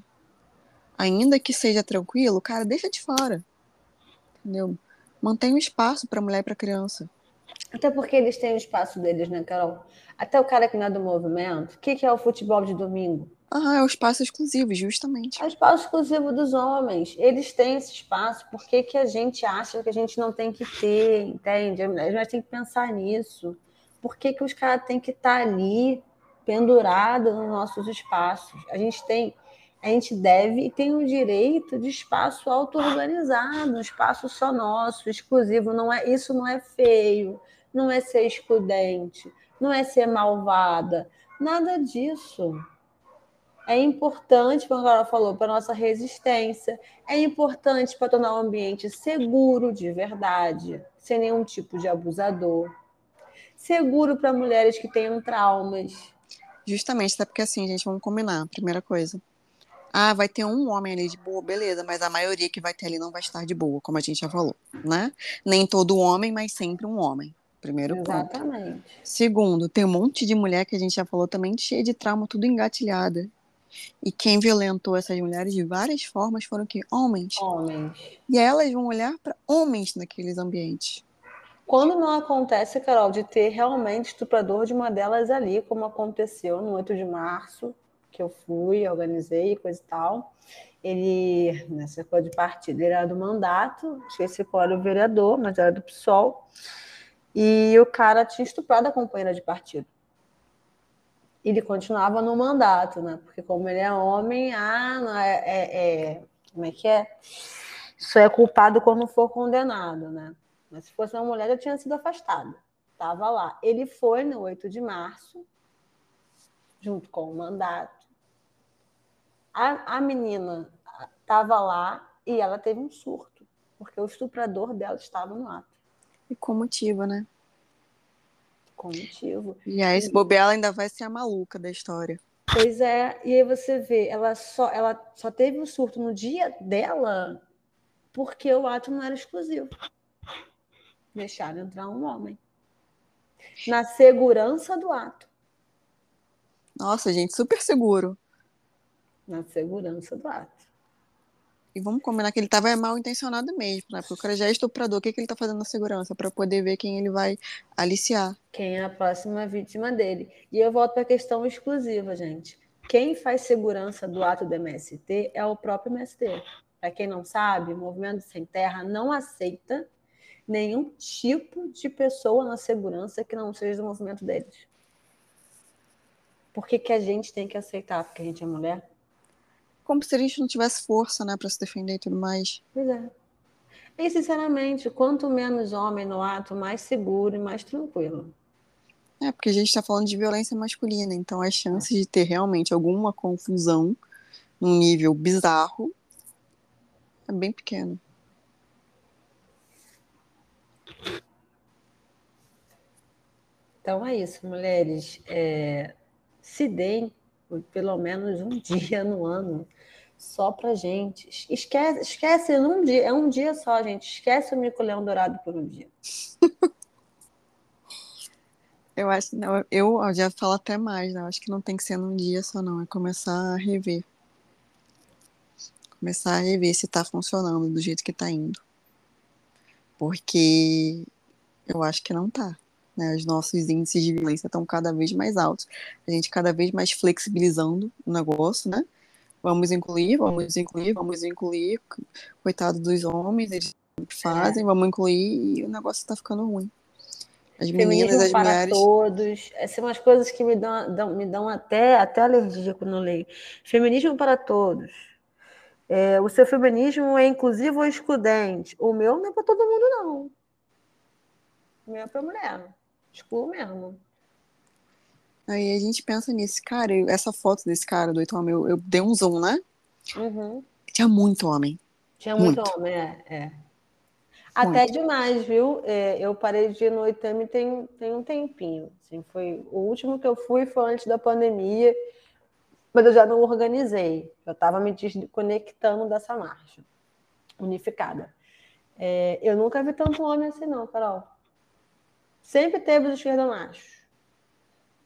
ainda que seja tranquilo, cara, deixa de fora. Entendeu? Mantém um espaço para mulher e para criança.
Até porque eles têm o espaço deles, né, Carol? Até o cara que não é do movimento, o que, que é o futebol de domingo?
Ah, é o espaço exclusivo, justamente.
É o espaço exclusivo dos homens. Eles têm esse espaço. Por que, que a gente acha que a gente não tem que ter, entende? A gente tem que pensar nisso. Por que, que os caras têm que estar tá ali, pendurados nos nossos espaços? A gente tem a gente deve e tem o direito de espaço auto-organizado, um espaço só nosso, exclusivo. Não é, isso não é feio, não é ser excludente, não é ser malvada, nada disso. É importante, como a Carol falou, para a nossa resistência, é importante para tornar o ambiente seguro de verdade, sem nenhum tipo de abusador. Seguro para mulheres que tenham traumas.
Justamente, até porque assim, gente, vamos combinar. Primeira coisa, ah, vai ter um homem ali de boa, beleza, mas a maioria que vai ter ali não vai estar de boa, como a gente já falou, né? Nem todo homem, mas sempre um homem. Primeiro
Exatamente.
ponto. Segundo, tem um monte de mulher que a gente já falou também, cheia de trauma, tudo engatilhada. E quem violentou essas mulheres de várias formas foram que homens.
Homens.
E elas vão olhar para homens naqueles ambientes.
Quando não acontece, Carol, de ter realmente estuprador de uma delas ali, como aconteceu no 8 de março, que eu fui, organizei, coisa e tal. Ele, nessa coisa de partido, ele era do mandato, esqueci qual era o vereador, mas era do PSOL. E o cara tinha estuprado a companheira de partido. Ele continuava no mandato, né? Porque como ele é homem, ah, não é, é, é como é que é? Isso é culpado quando for condenado, né? Mas se fosse uma mulher, já tinha sido afastada. Tava lá. Ele foi no 8 de março, junto com o mandato, a, a menina estava lá e ela teve um surto, porque o estuprador dela estava no ato.
E com motivo, né?
Com motivo.
E aí, se bobear, ela ainda vai ser a maluca da história.
Pois é, e aí você vê, ela só, ela só teve um surto no dia dela porque o ato não era exclusivo. Deixaram entrar um homem. Na segurança do ato.
Nossa, gente, super seguro.
Na segurança do ato.
E vamos combinar que ele estava mal intencionado mesmo, né? Porque o cara já é estuprador, o que, que ele está fazendo na segurança? Para poder ver quem ele vai aliciar.
Quem é a próxima vítima dele. E eu volto para a questão exclusiva, gente. Quem faz segurança do ato do MST é o próprio MST. Para quem não sabe, o Movimento Sem Terra não aceita nenhum tipo de pessoa na segurança que não seja do movimento deles. Por que, que a gente tem que aceitar? Porque a gente é mulher?
Como se a gente não tivesse força, né, para se defender e tudo mais.
Pois é. E, sinceramente, quanto menos homem no ato, mais seguro e mais tranquilo.
É, porque a gente está falando de violência masculina, então as chances de ter realmente alguma confusão num nível bizarro é bem pequeno.
Então é isso, mulheres. É, se deem pelo menos um dia no ano só pra gente. Esquece, esquece um dia, é um dia só, gente. Esquece o mico-leão dourado por um dia.
eu acho, não, eu já falo até mais, né? Eu acho que não tem que ser num dia só, não. É começar a rever. Começar a rever se tá funcionando do jeito que tá indo. Porque eu acho que não tá. Né? Os nossos índices de violência estão cada vez mais altos. A gente cada vez mais flexibilizando o negócio, né? Vamos incluir, vamos incluir, vamos incluir. Coitado dos homens, eles fazem, é. vamos incluir e o negócio está ficando ruim.
As meninas, as para mulheres. todos. Essas são as coisas que me dão, dão, me dão até, até alergia quando eu leio. Feminismo para todos. É, o seu feminismo é inclusivo ou excludente? O meu não é para todo mundo, não. O meu é para mulher. Excluo mesmo.
Aí a gente pensa nisso, cara, essa foto desse cara do oito homem, eu, eu dei um zoom, né?
Uhum.
Tinha muito homem.
Tinha muito, muito. homem, é. é. Até muito. demais, viu? É, eu parei de ir no Oitame tem, tem um tempinho. Assim, foi, o último que eu fui foi antes da pandemia, mas eu já não organizei. Eu estava me desconectando dessa marcha unificada. É, eu nunca vi tanto homem assim, não, Carol. Sempre teve os esquerdomachos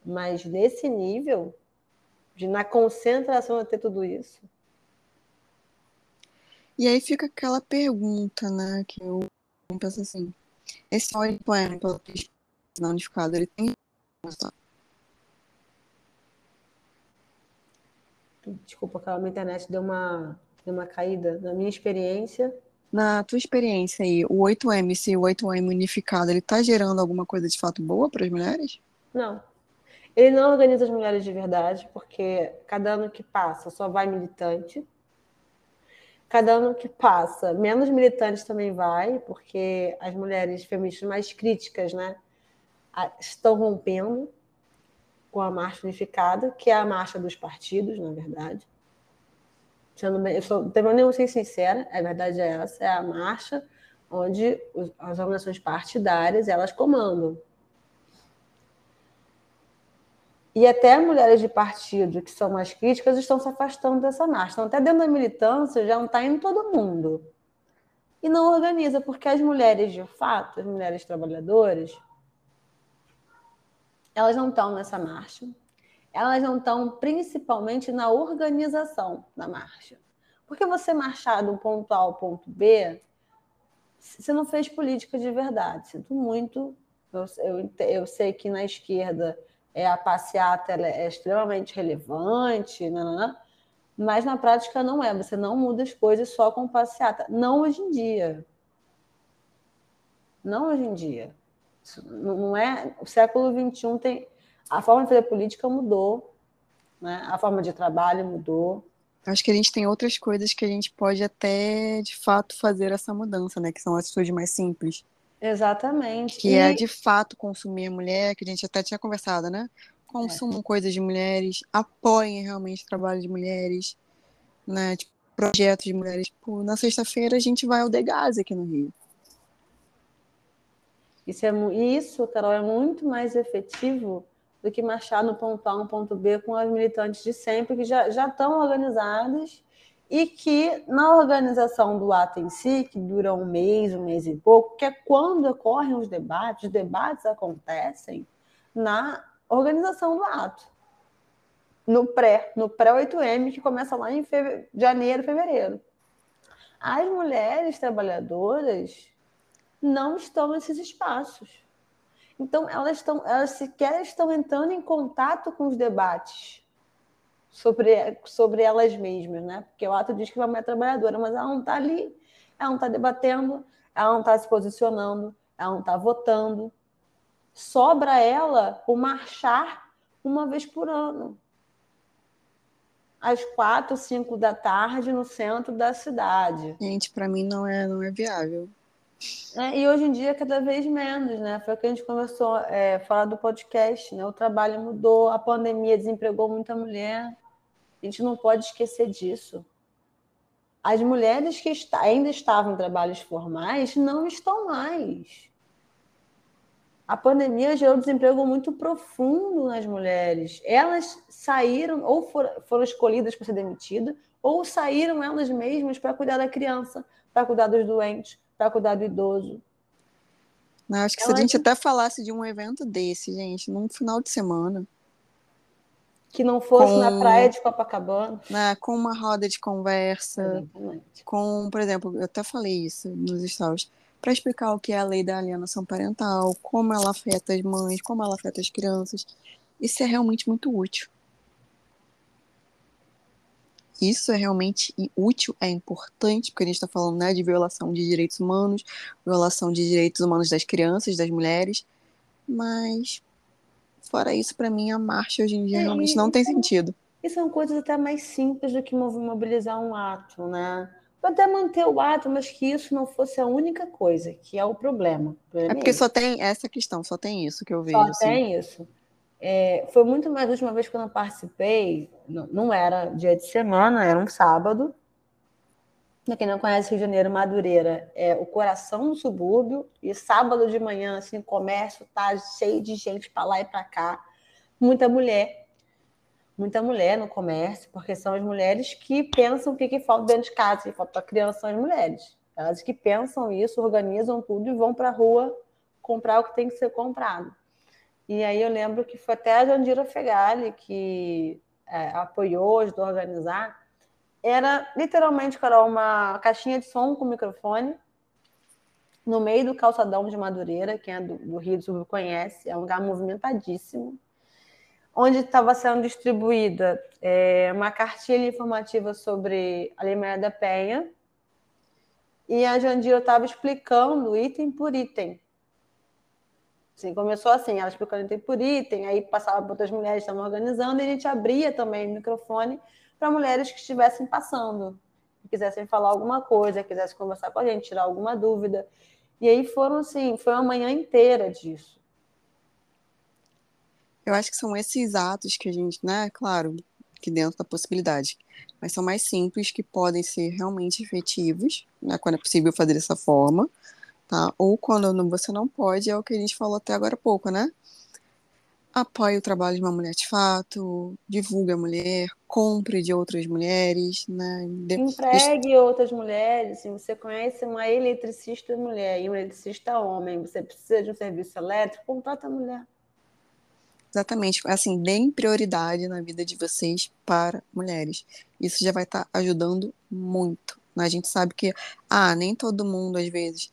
mas nesse nível, de na concentração de ter tudo isso.
E aí fica aquela pergunta, né, que eu penso assim, esse óleo poema pela pesquisa unificada, ele tem
Desculpa, a minha internet deu uma, deu uma caída. Na minha experiência.
Na tua experiência aí, o 8M, se o 8M unificado, ele tá gerando alguma coisa de fato boa para as mulheres?
Não. Ele não organiza as mulheres de verdade, porque cada ano que passa só vai militante. Cada ano que passa, menos militantes também vai, porque as mulheres feministas mais críticas né, estão rompendo com a marcha unificada, que é a marcha dos partidos, na verdade. Sendo bem, eu sou, não ser sincera, a verdade é essa, é a marcha onde as organizações partidárias elas comandam. E até mulheres de partido que são mais críticas estão se afastando dessa marcha. Então, até dentro da militância já não está indo todo mundo. E não organiza, porque as mulheres, de fato, as mulheres trabalhadoras, elas não estão nessa marcha. Elas não estão principalmente na organização da marcha. Porque você marchar do ponto A ao ponto B, você não fez política de verdade. Sinto muito. Eu, eu, eu sei que na esquerda é, a passeata é extremamente relevante, mas na prática não é. Você não muda as coisas só com passeata. Não hoje em dia. Não hoje em dia. Isso não é. O século XXI tem. A forma de fazer política mudou, né? a forma de trabalho mudou.
Acho que a gente tem outras coisas que a gente pode até, de fato, fazer essa mudança, né? Que são atitudes mais simples.
Exatamente.
Que é, e... é de fato consumir a mulher, que a gente até tinha conversado, né? Consumam é. coisas de mulheres, apoiem realmente o trabalho de mulheres, né? Tipo, projetos de mulheres. Tipo, na sexta-feira a gente vai ao Degase aqui no Rio.
Isso, é, isso, Carol, é muito mais efetivo do que marchar no ponto A, no ponto B com as militantes de sempre, que já, já estão organizadas e que na organização do ato em si, que dura um mês, um mês e pouco, que é quando ocorrem os debates, os debates acontecem na organização do ato. No pré, no pré-8M, que começa lá em feve... janeiro, fevereiro. As mulheres trabalhadoras não estão nesses espaços. Então, elas, estão, elas sequer estão entrando em contato com os debates sobre, sobre elas mesmas, né? Porque o ato diz que é uma mulher trabalhadora, mas ela não está ali, ela não está debatendo, ela não está se posicionando, ela não está votando. Sobra ela o marchar uma vez por ano. Às quatro, cinco da tarde, no centro da cidade.
Gente, para mim não é, não é viável.
É, e hoje em dia, cada vez menos, né? Foi o que a gente começou a é, falar do podcast, né? O trabalho mudou, a pandemia desempregou muita mulher. A gente não pode esquecer disso. As mulheres que ainda estavam em trabalhos formais não estão mais. A pandemia gerou desemprego muito profundo nas mulheres. Elas saíram, ou foram escolhidas para ser demitidas, ou saíram elas mesmas para cuidar da criança, para cuidar dos doentes, para cuidar do idoso.
Não, acho que se a gente até falasse de um evento desse, gente, num final de semana,
que não fosse com, na praia de Copacabana.
Né, com uma roda de conversa, Exatamente. com, por exemplo, eu até falei isso nos stories, para explicar o que é a lei da alienação parental, como ela afeta as mães, como ela afeta as crianças. Isso é realmente muito útil. Isso é realmente útil, é importante, porque a gente está falando né, de violação de direitos humanos, violação de direitos humanos das crianças, das mulheres, mas Fora isso, para mim, a marcha hoje em dia é, realmente não tem sentido.
E são coisas até mais simples do que mobilizar um ato, né? Até manter o ato, mas que isso não fosse a única coisa, que é o problema.
é porque só tem essa questão, só tem isso que eu vejo. Só
assim. tem isso. É, foi muito mais a última vez que eu não participei, não, não era dia de semana, era um sábado, para quem não conhece Rio de Janeiro, Madureira é o coração do subúrbio e sábado de manhã, assim, o comércio tá cheio de gente para lá e para cá, muita mulher, muita mulher no comércio, porque são as mulheres que pensam o que, que falta dentro de casa, que falta para criança são as mulheres. Elas que pensam isso, organizam tudo e vão para a rua comprar o que tem que ser comprado. E aí eu lembro que foi até a Jandira Fegali que é, apoiou, ajudou a organizar, era literalmente, Carol, uma caixinha de som com microfone no meio do calçadão de Madureira, quem é do, do Rio do Sul conhece, é um lugar movimentadíssimo, onde estava sendo distribuída é, uma cartilha informativa sobre a Lei da Penha, e a Jandira estava explicando item por item. Assim, começou assim, ela explicando item por item, aí passava para outras mulheres que estavam organizando, e a gente abria também o microfone para mulheres que estivessem passando, que quisessem falar alguma coisa, quisessem conversar com a gente, tirar alguma dúvida. E aí foram assim, foi uma manhã inteira disso.
Eu acho que são esses atos que a gente, né, claro, que dentro da possibilidade, mas são mais simples que podem ser realmente efetivos, né, quando é possível fazer dessa forma, tá? Ou quando você não pode, é o que a gente falou até agora há pouco, né? Apoie o trabalho de uma mulher de fato, divulgue a mulher, compre de outras mulheres, né?
De... Empregue outras mulheres. Se você conhece uma eletricista mulher e um eletricista homem, você precisa de um serviço elétrico, contrata a mulher.
Exatamente. Assim, deem prioridade na vida de vocês para mulheres. Isso já vai estar tá ajudando muito. Né? A gente sabe que, ah, nem todo mundo, às vezes,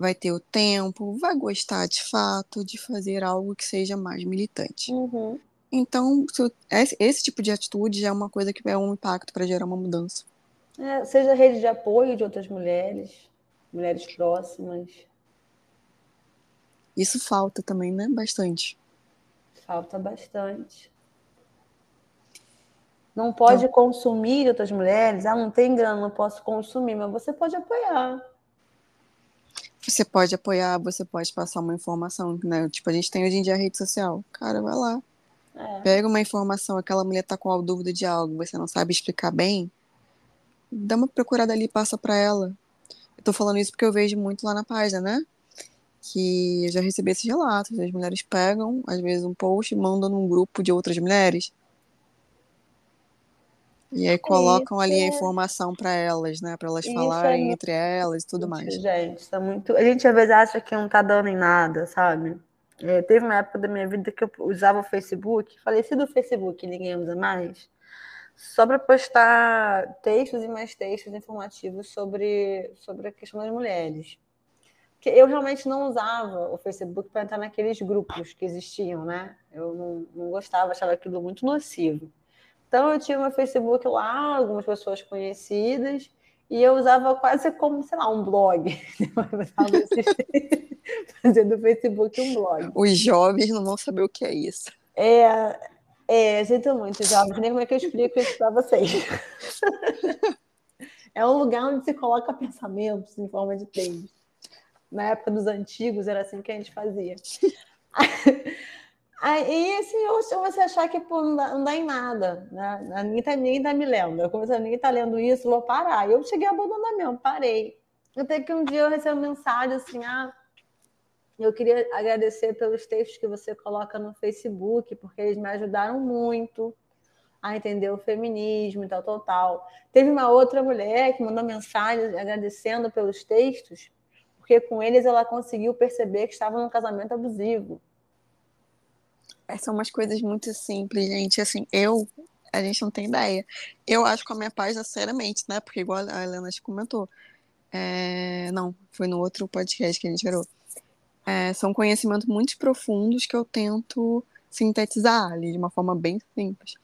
vai ter o tempo, vai gostar de fato de fazer algo que seja mais militante.
Uhum.
Então, esse, tipo de atitude já é uma coisa que é um impacto para gerar uma mudança.
É, seja rede de apoio de outras mulheres, mulheres próximas.
Isso falta também, né? Bastante.
Falta bastante. Não pode então, consumir outras mulheres. Ah, não tem grana, não posso consumir, mas você pode apoiar.
Você pode apoiar, você pode passar uma informação, né? Tipo, a gente tem hoje em dia a rede social. Cara, vai lá. É. Pega uma informação, aquela mulher tá com dúvida de algo, você não sabe explicar bem, dá uma procurada ali e passa para ela. Eu tô falando isso porque eu vejo muito lá na página, né? que eu já recebi esses relatos. As mulheres pegam, às vezes, um post e mandam num grupo de outras mulheres. E aí colocam
Isso
ali a
é-
informação para elas, né? Para elas
Isso é
falarem
muito
entre elas e tudo mais.
Gente, tá muito. A gente às vezes acha que não tá dando em nada, sabe? É, teve uma época da minha vida que eu usava o Facebook, falecido Facebook, ninguém usa mais, só para postar textos e mais textos informativos sobre, sobre a questão das mulheres. Porque eu realmente não usava o Facebook para entrar naqueles grupos que existiam, né? Eu não, não gostava, achava aquilo muito nocivo. Então eu tinha meu Facebook lá, algumas pessoas conhecidas, e eu usava quase como, sei lá, um blog. Eu usava esses- Fazia do Facebook um blog.
Os jovens não vão saber o que é isso.
É, é, sinto muito, jovens, nem como é que eu explico isso para vocês. É um lugar onde se coloca pensamentos em forma de texto. Na época dos antigos era assim que a gente fazia. Aí, assim, eu comecei a achar que pô, não, dá, não dá em nada, né? Ninguém tá, ninguém tá me lendo. Eu comecei, ninguém tá lendo isso, vou parar. Eu cheguei a abandonar mesmo, parei. Até que um dia eu recebi uma mensagem assim, ah, eu queria agradecer pelos textos que você coloca no Facebook, porque eles me ajudaram muito a entender o feminismo e tal, tal, tal. Teve uma outra mulher que mandou mensagem agradecendo pelos textos, porque com eles ela conseguiu perceber que estava num casamento abusivo.
Essas são umas coisas muito simples, gente. Assim, eu, a gente não tem ideia. Eu acho com a minha página, seriamente, né? Porque igual a Helena comentou. é, Não, foi no outro podcast que a gente gravou. É, são conhecimentos muito profundos que eu tento sintetizar ali de uma forma bem simples.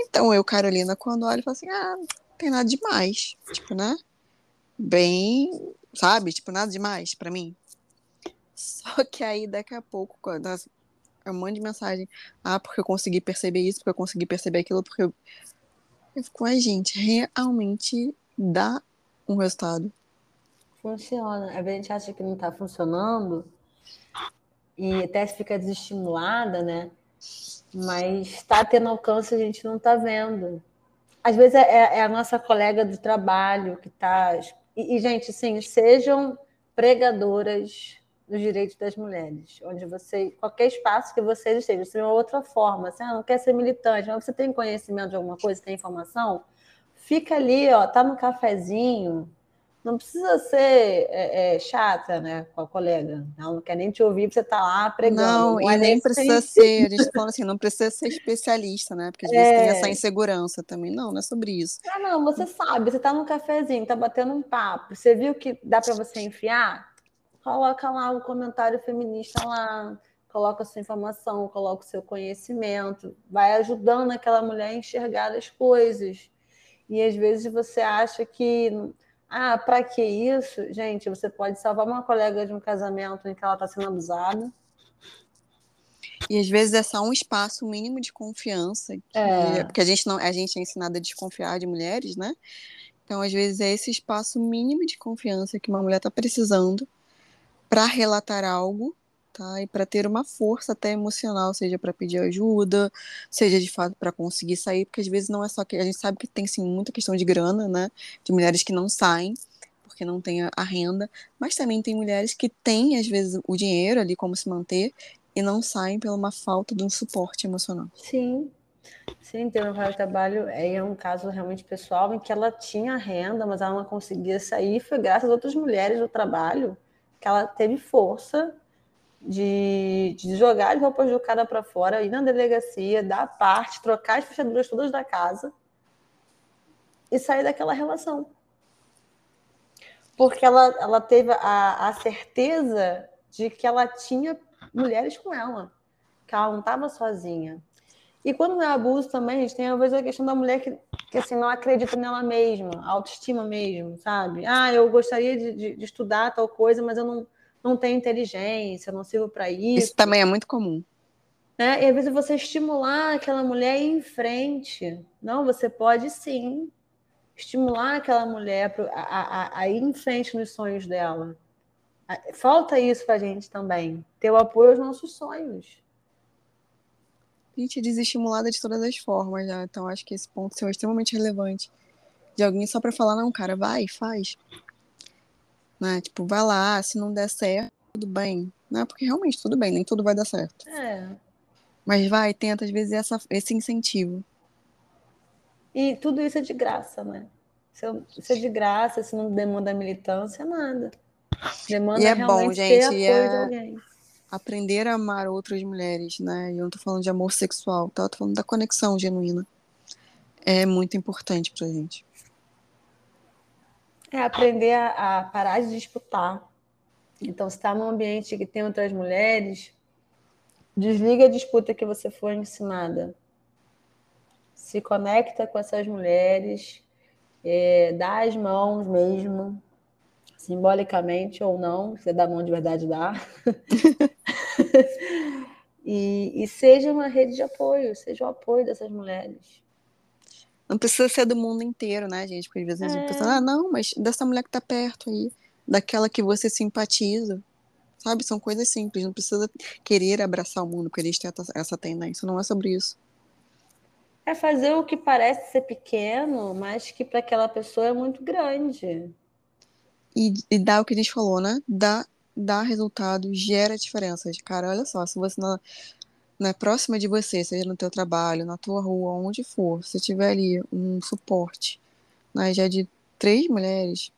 Então, eu, Carolina, quando olho, falo assim, ah, não tem nada demais. Tipo, né? Bem, sabe? Tipo, nada demais pra mim. Só que aí, daqui a pouco, quando as- eu mando de mensagem, ah, porque eu consegui perceber isso, porque eu consegui perceber aquilo, porque eu. Eu gente, realmente dá um resultado.
Funciona. A gente acha que não está funcionando e até fica desestimulada, né? Mas está tendo alcance a gente não está vendo. Às vezes é, é a nossa colega do trabalho que está. E, e, gente, assim, sejam pregadoras dos direitos das mulheres, onde você, qualquer espaço que vocês estejam, seja uma outra forma, assim, ah, não quer ser militante, mas você tem conhecimento de alguma coisa, tem informação, fica ali, ó, tá no cafezinho, não precisa ser é, é, chata, né, com a colega. Ela não quer nem te ouvir, você tá lá pregando.
Não,
é
e nem
nesse
precisa ser, a gente falando assim, não precisa ser especialista, né? Porque às vezes tem
É.
essa insegurança também. Não, não é sobre isso.
Ah, não, você sabe, você tá no cafezinho, tá batendo um papo, você viu que dá para você enfiar? Coloca lá o comentário feminista lá, coloca a sua informação, coloca o seu conhecimento, vai ajudando aquela mulher a enxergar as coisas. E às vezes você acha que, ah, para que isso? Gente, você pode salvar uma colega de um casamento em que ela está sendo abusada.
E às vezes é só um espaço mínimo de confiança, que-
É.
porque a gente não, a gente é ensinado a desconfiar de mulheres, né? Então, às vezes é esse espaço mínimo de confiança que uma mulher está precisando para relatar algo, tá? E para ter uma força até emocional, seja para pedir ajuda, seja de fato para conseguir sair, porque às vezes não é só que a gente sabe que tem sim muita questão de grana, né? De mulheres que não saem porque não tem a- renda, mas também tem mulheres que têm às vezes o dinheiro ali como se manter e não saem pela uma falta de um suporte emocional.
Sim, sim, ter um de trabalho é um caso realmente pessoal em que ela tinha renda, mas ela não conseguia sair. Foi graças a outras mulheres do trabalho que ela teve força de, de jogar as roupas do cara para fora, ir na delegacia, dar parte, trocar as fechaduras todas da casa e sair daquela relação. Porque ela, ela teve a, a certeza de que ela tinha mulheres com ela, que ela não estava sozinha. E quando é abuso também, a gente tem às vezes a questão da mulher que, que assim, não acredita nela mesma, autoestima mesmo, sabe? Ah, eu gostaria de, de, de estudar tal coisa, mas eu não, não tenho inteligência, não sirvo para isso.
Isso também é muito comum.
Né? E às vezes você estimular aquela mulher a ir em frente. Não, você pode sim estimular aquela mulher a, a, a ir em frente nos sonhos dela. Falta isso para a gente também, ter o apoio aos nossos sonhos.
Gente é desestimulada de todas as formas, né? Então acho que esse ponto é extremamente relevante. De alguém só para falar, não, cara, vai, faz. Né? Tipo, vai lá, se não der certo, tudo bem, né? Porque realmente tudo bem, nem tudo vai dar certo.
É.
Mas vai, tenta às vezes essa, esse incentivo.
E tudo isso é de graça, né? Isso é de graça, se não demanda militância, nada. Demanda
e é bom, gente,
ter apoio
é...
de alguém.
Aprender a amar outras mulheres, né? E eu não tô falando de amor sexual, tá? Eu tô falando da conexão genuína. É muito importante pra gente.
É aprender a, a parar de disputar. Então, se está num ambiente que tem outras mulheres, desliga a disputa que você foi ensinada. Se conecta com essas mulheres, é, dá as mãos mesmo, simbolicamente ou não, se dá mão de verdade, dá. e, e seja uma rede de apoio, seja o apoio dessas mulheres.
Não precisa ser do mundo inteiro, né, gente? Porque às vezes é. a gente pensa, ah, não, mas dessa mulher que tá perto aí, daquela que você simpatiza, sabe? São coisas simples, não precisa querer abraçar o mundo, porque eles têm essa tendência, não é sobre isso.
É fazer o que parece ser pequeno, mas que para aquela pessoa é muito grande.
E, e dá o que a gente falou, né? Dá, dá resultado, gera diferença. Cara, olha só, se você não, né, próxima de você, seja no teu trabalho, na tua rua, onde for, se tiver ali um suporte, né, já de três mulheres,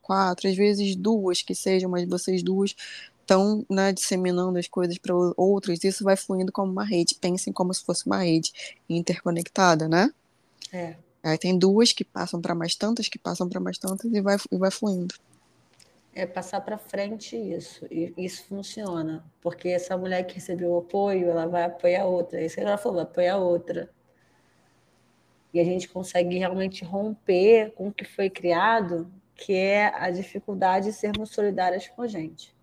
quatro, às vezes duas que sejam, mas vocês duas estão né, disseminando as coisas para outros, isso vai fluindo como uma rede. Pensem como se fosse uma rede interconectada, né?
É.
Aí tem duas que passam para mais tantas, que passam para mais tantas e vai, e vai fluindo
é passar para frente isso. E isso funciona. Porque essa mulher que recebeu o apoio, ela vai apoiar outra. Isso ela falou, vai apoiar outra. E a gente consegue realmente romper com o que foi criado, que é a dificuldade de sermos solidárias com a gente.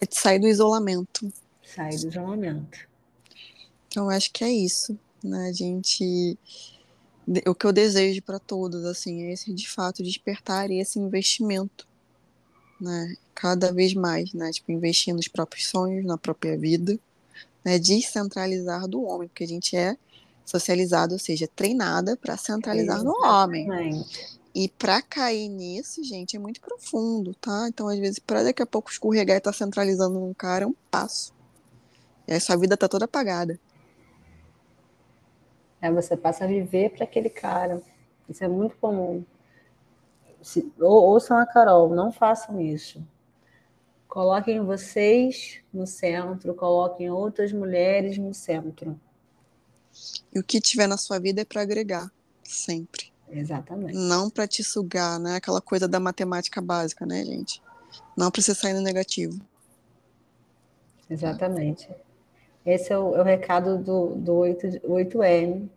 É de sair do isolamento.
Sair do isolamento.
Então, acho que é isso. Né? A gente. O que eu desejo para todos, assim, é esse de fato despertar esse investimento né? Cada vez mais, né? Tipo, investir nos próprios sonhos, na própria vida, né? Descentralizar do homem, porque a gente é socializado, ou seja, treinada para centralizar Exatamente. no homem. E para cair nisso, gente, é muito profundo, tá? Então, às vezes, para daqui a pouco escorregar e estar tá centralizando num cara é um passo. E aí sua vida tá toda apagada.
É, você passa a viver para aquele cara. Isso é muito comum se, ou, ouçam a Carol, não façam isso. Coloquem vocês no centro, coloquem outras mulheres no centro.
E o que tiver na sua vida é para agregar, sempre.
Exatamente.
Não para te sugar, né? Aquela coisa da matemática básica, né, gente? Não para você sair no negativo.
Exatamente. Esse é o, é o recado do, do 8, 8M.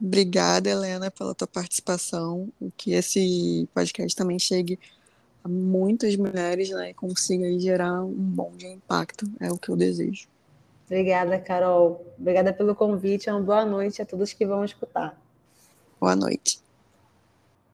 Obrigada, Helena, pela tua participação. Que esse podcast também chegue a muitas mulheres né, e consiga gerar um bom de impacto. É o que eu desejo.
Obrigada, Carol. Obrigada pelo convite. Uma boa noite a todos que vão escutar.
Boa noite.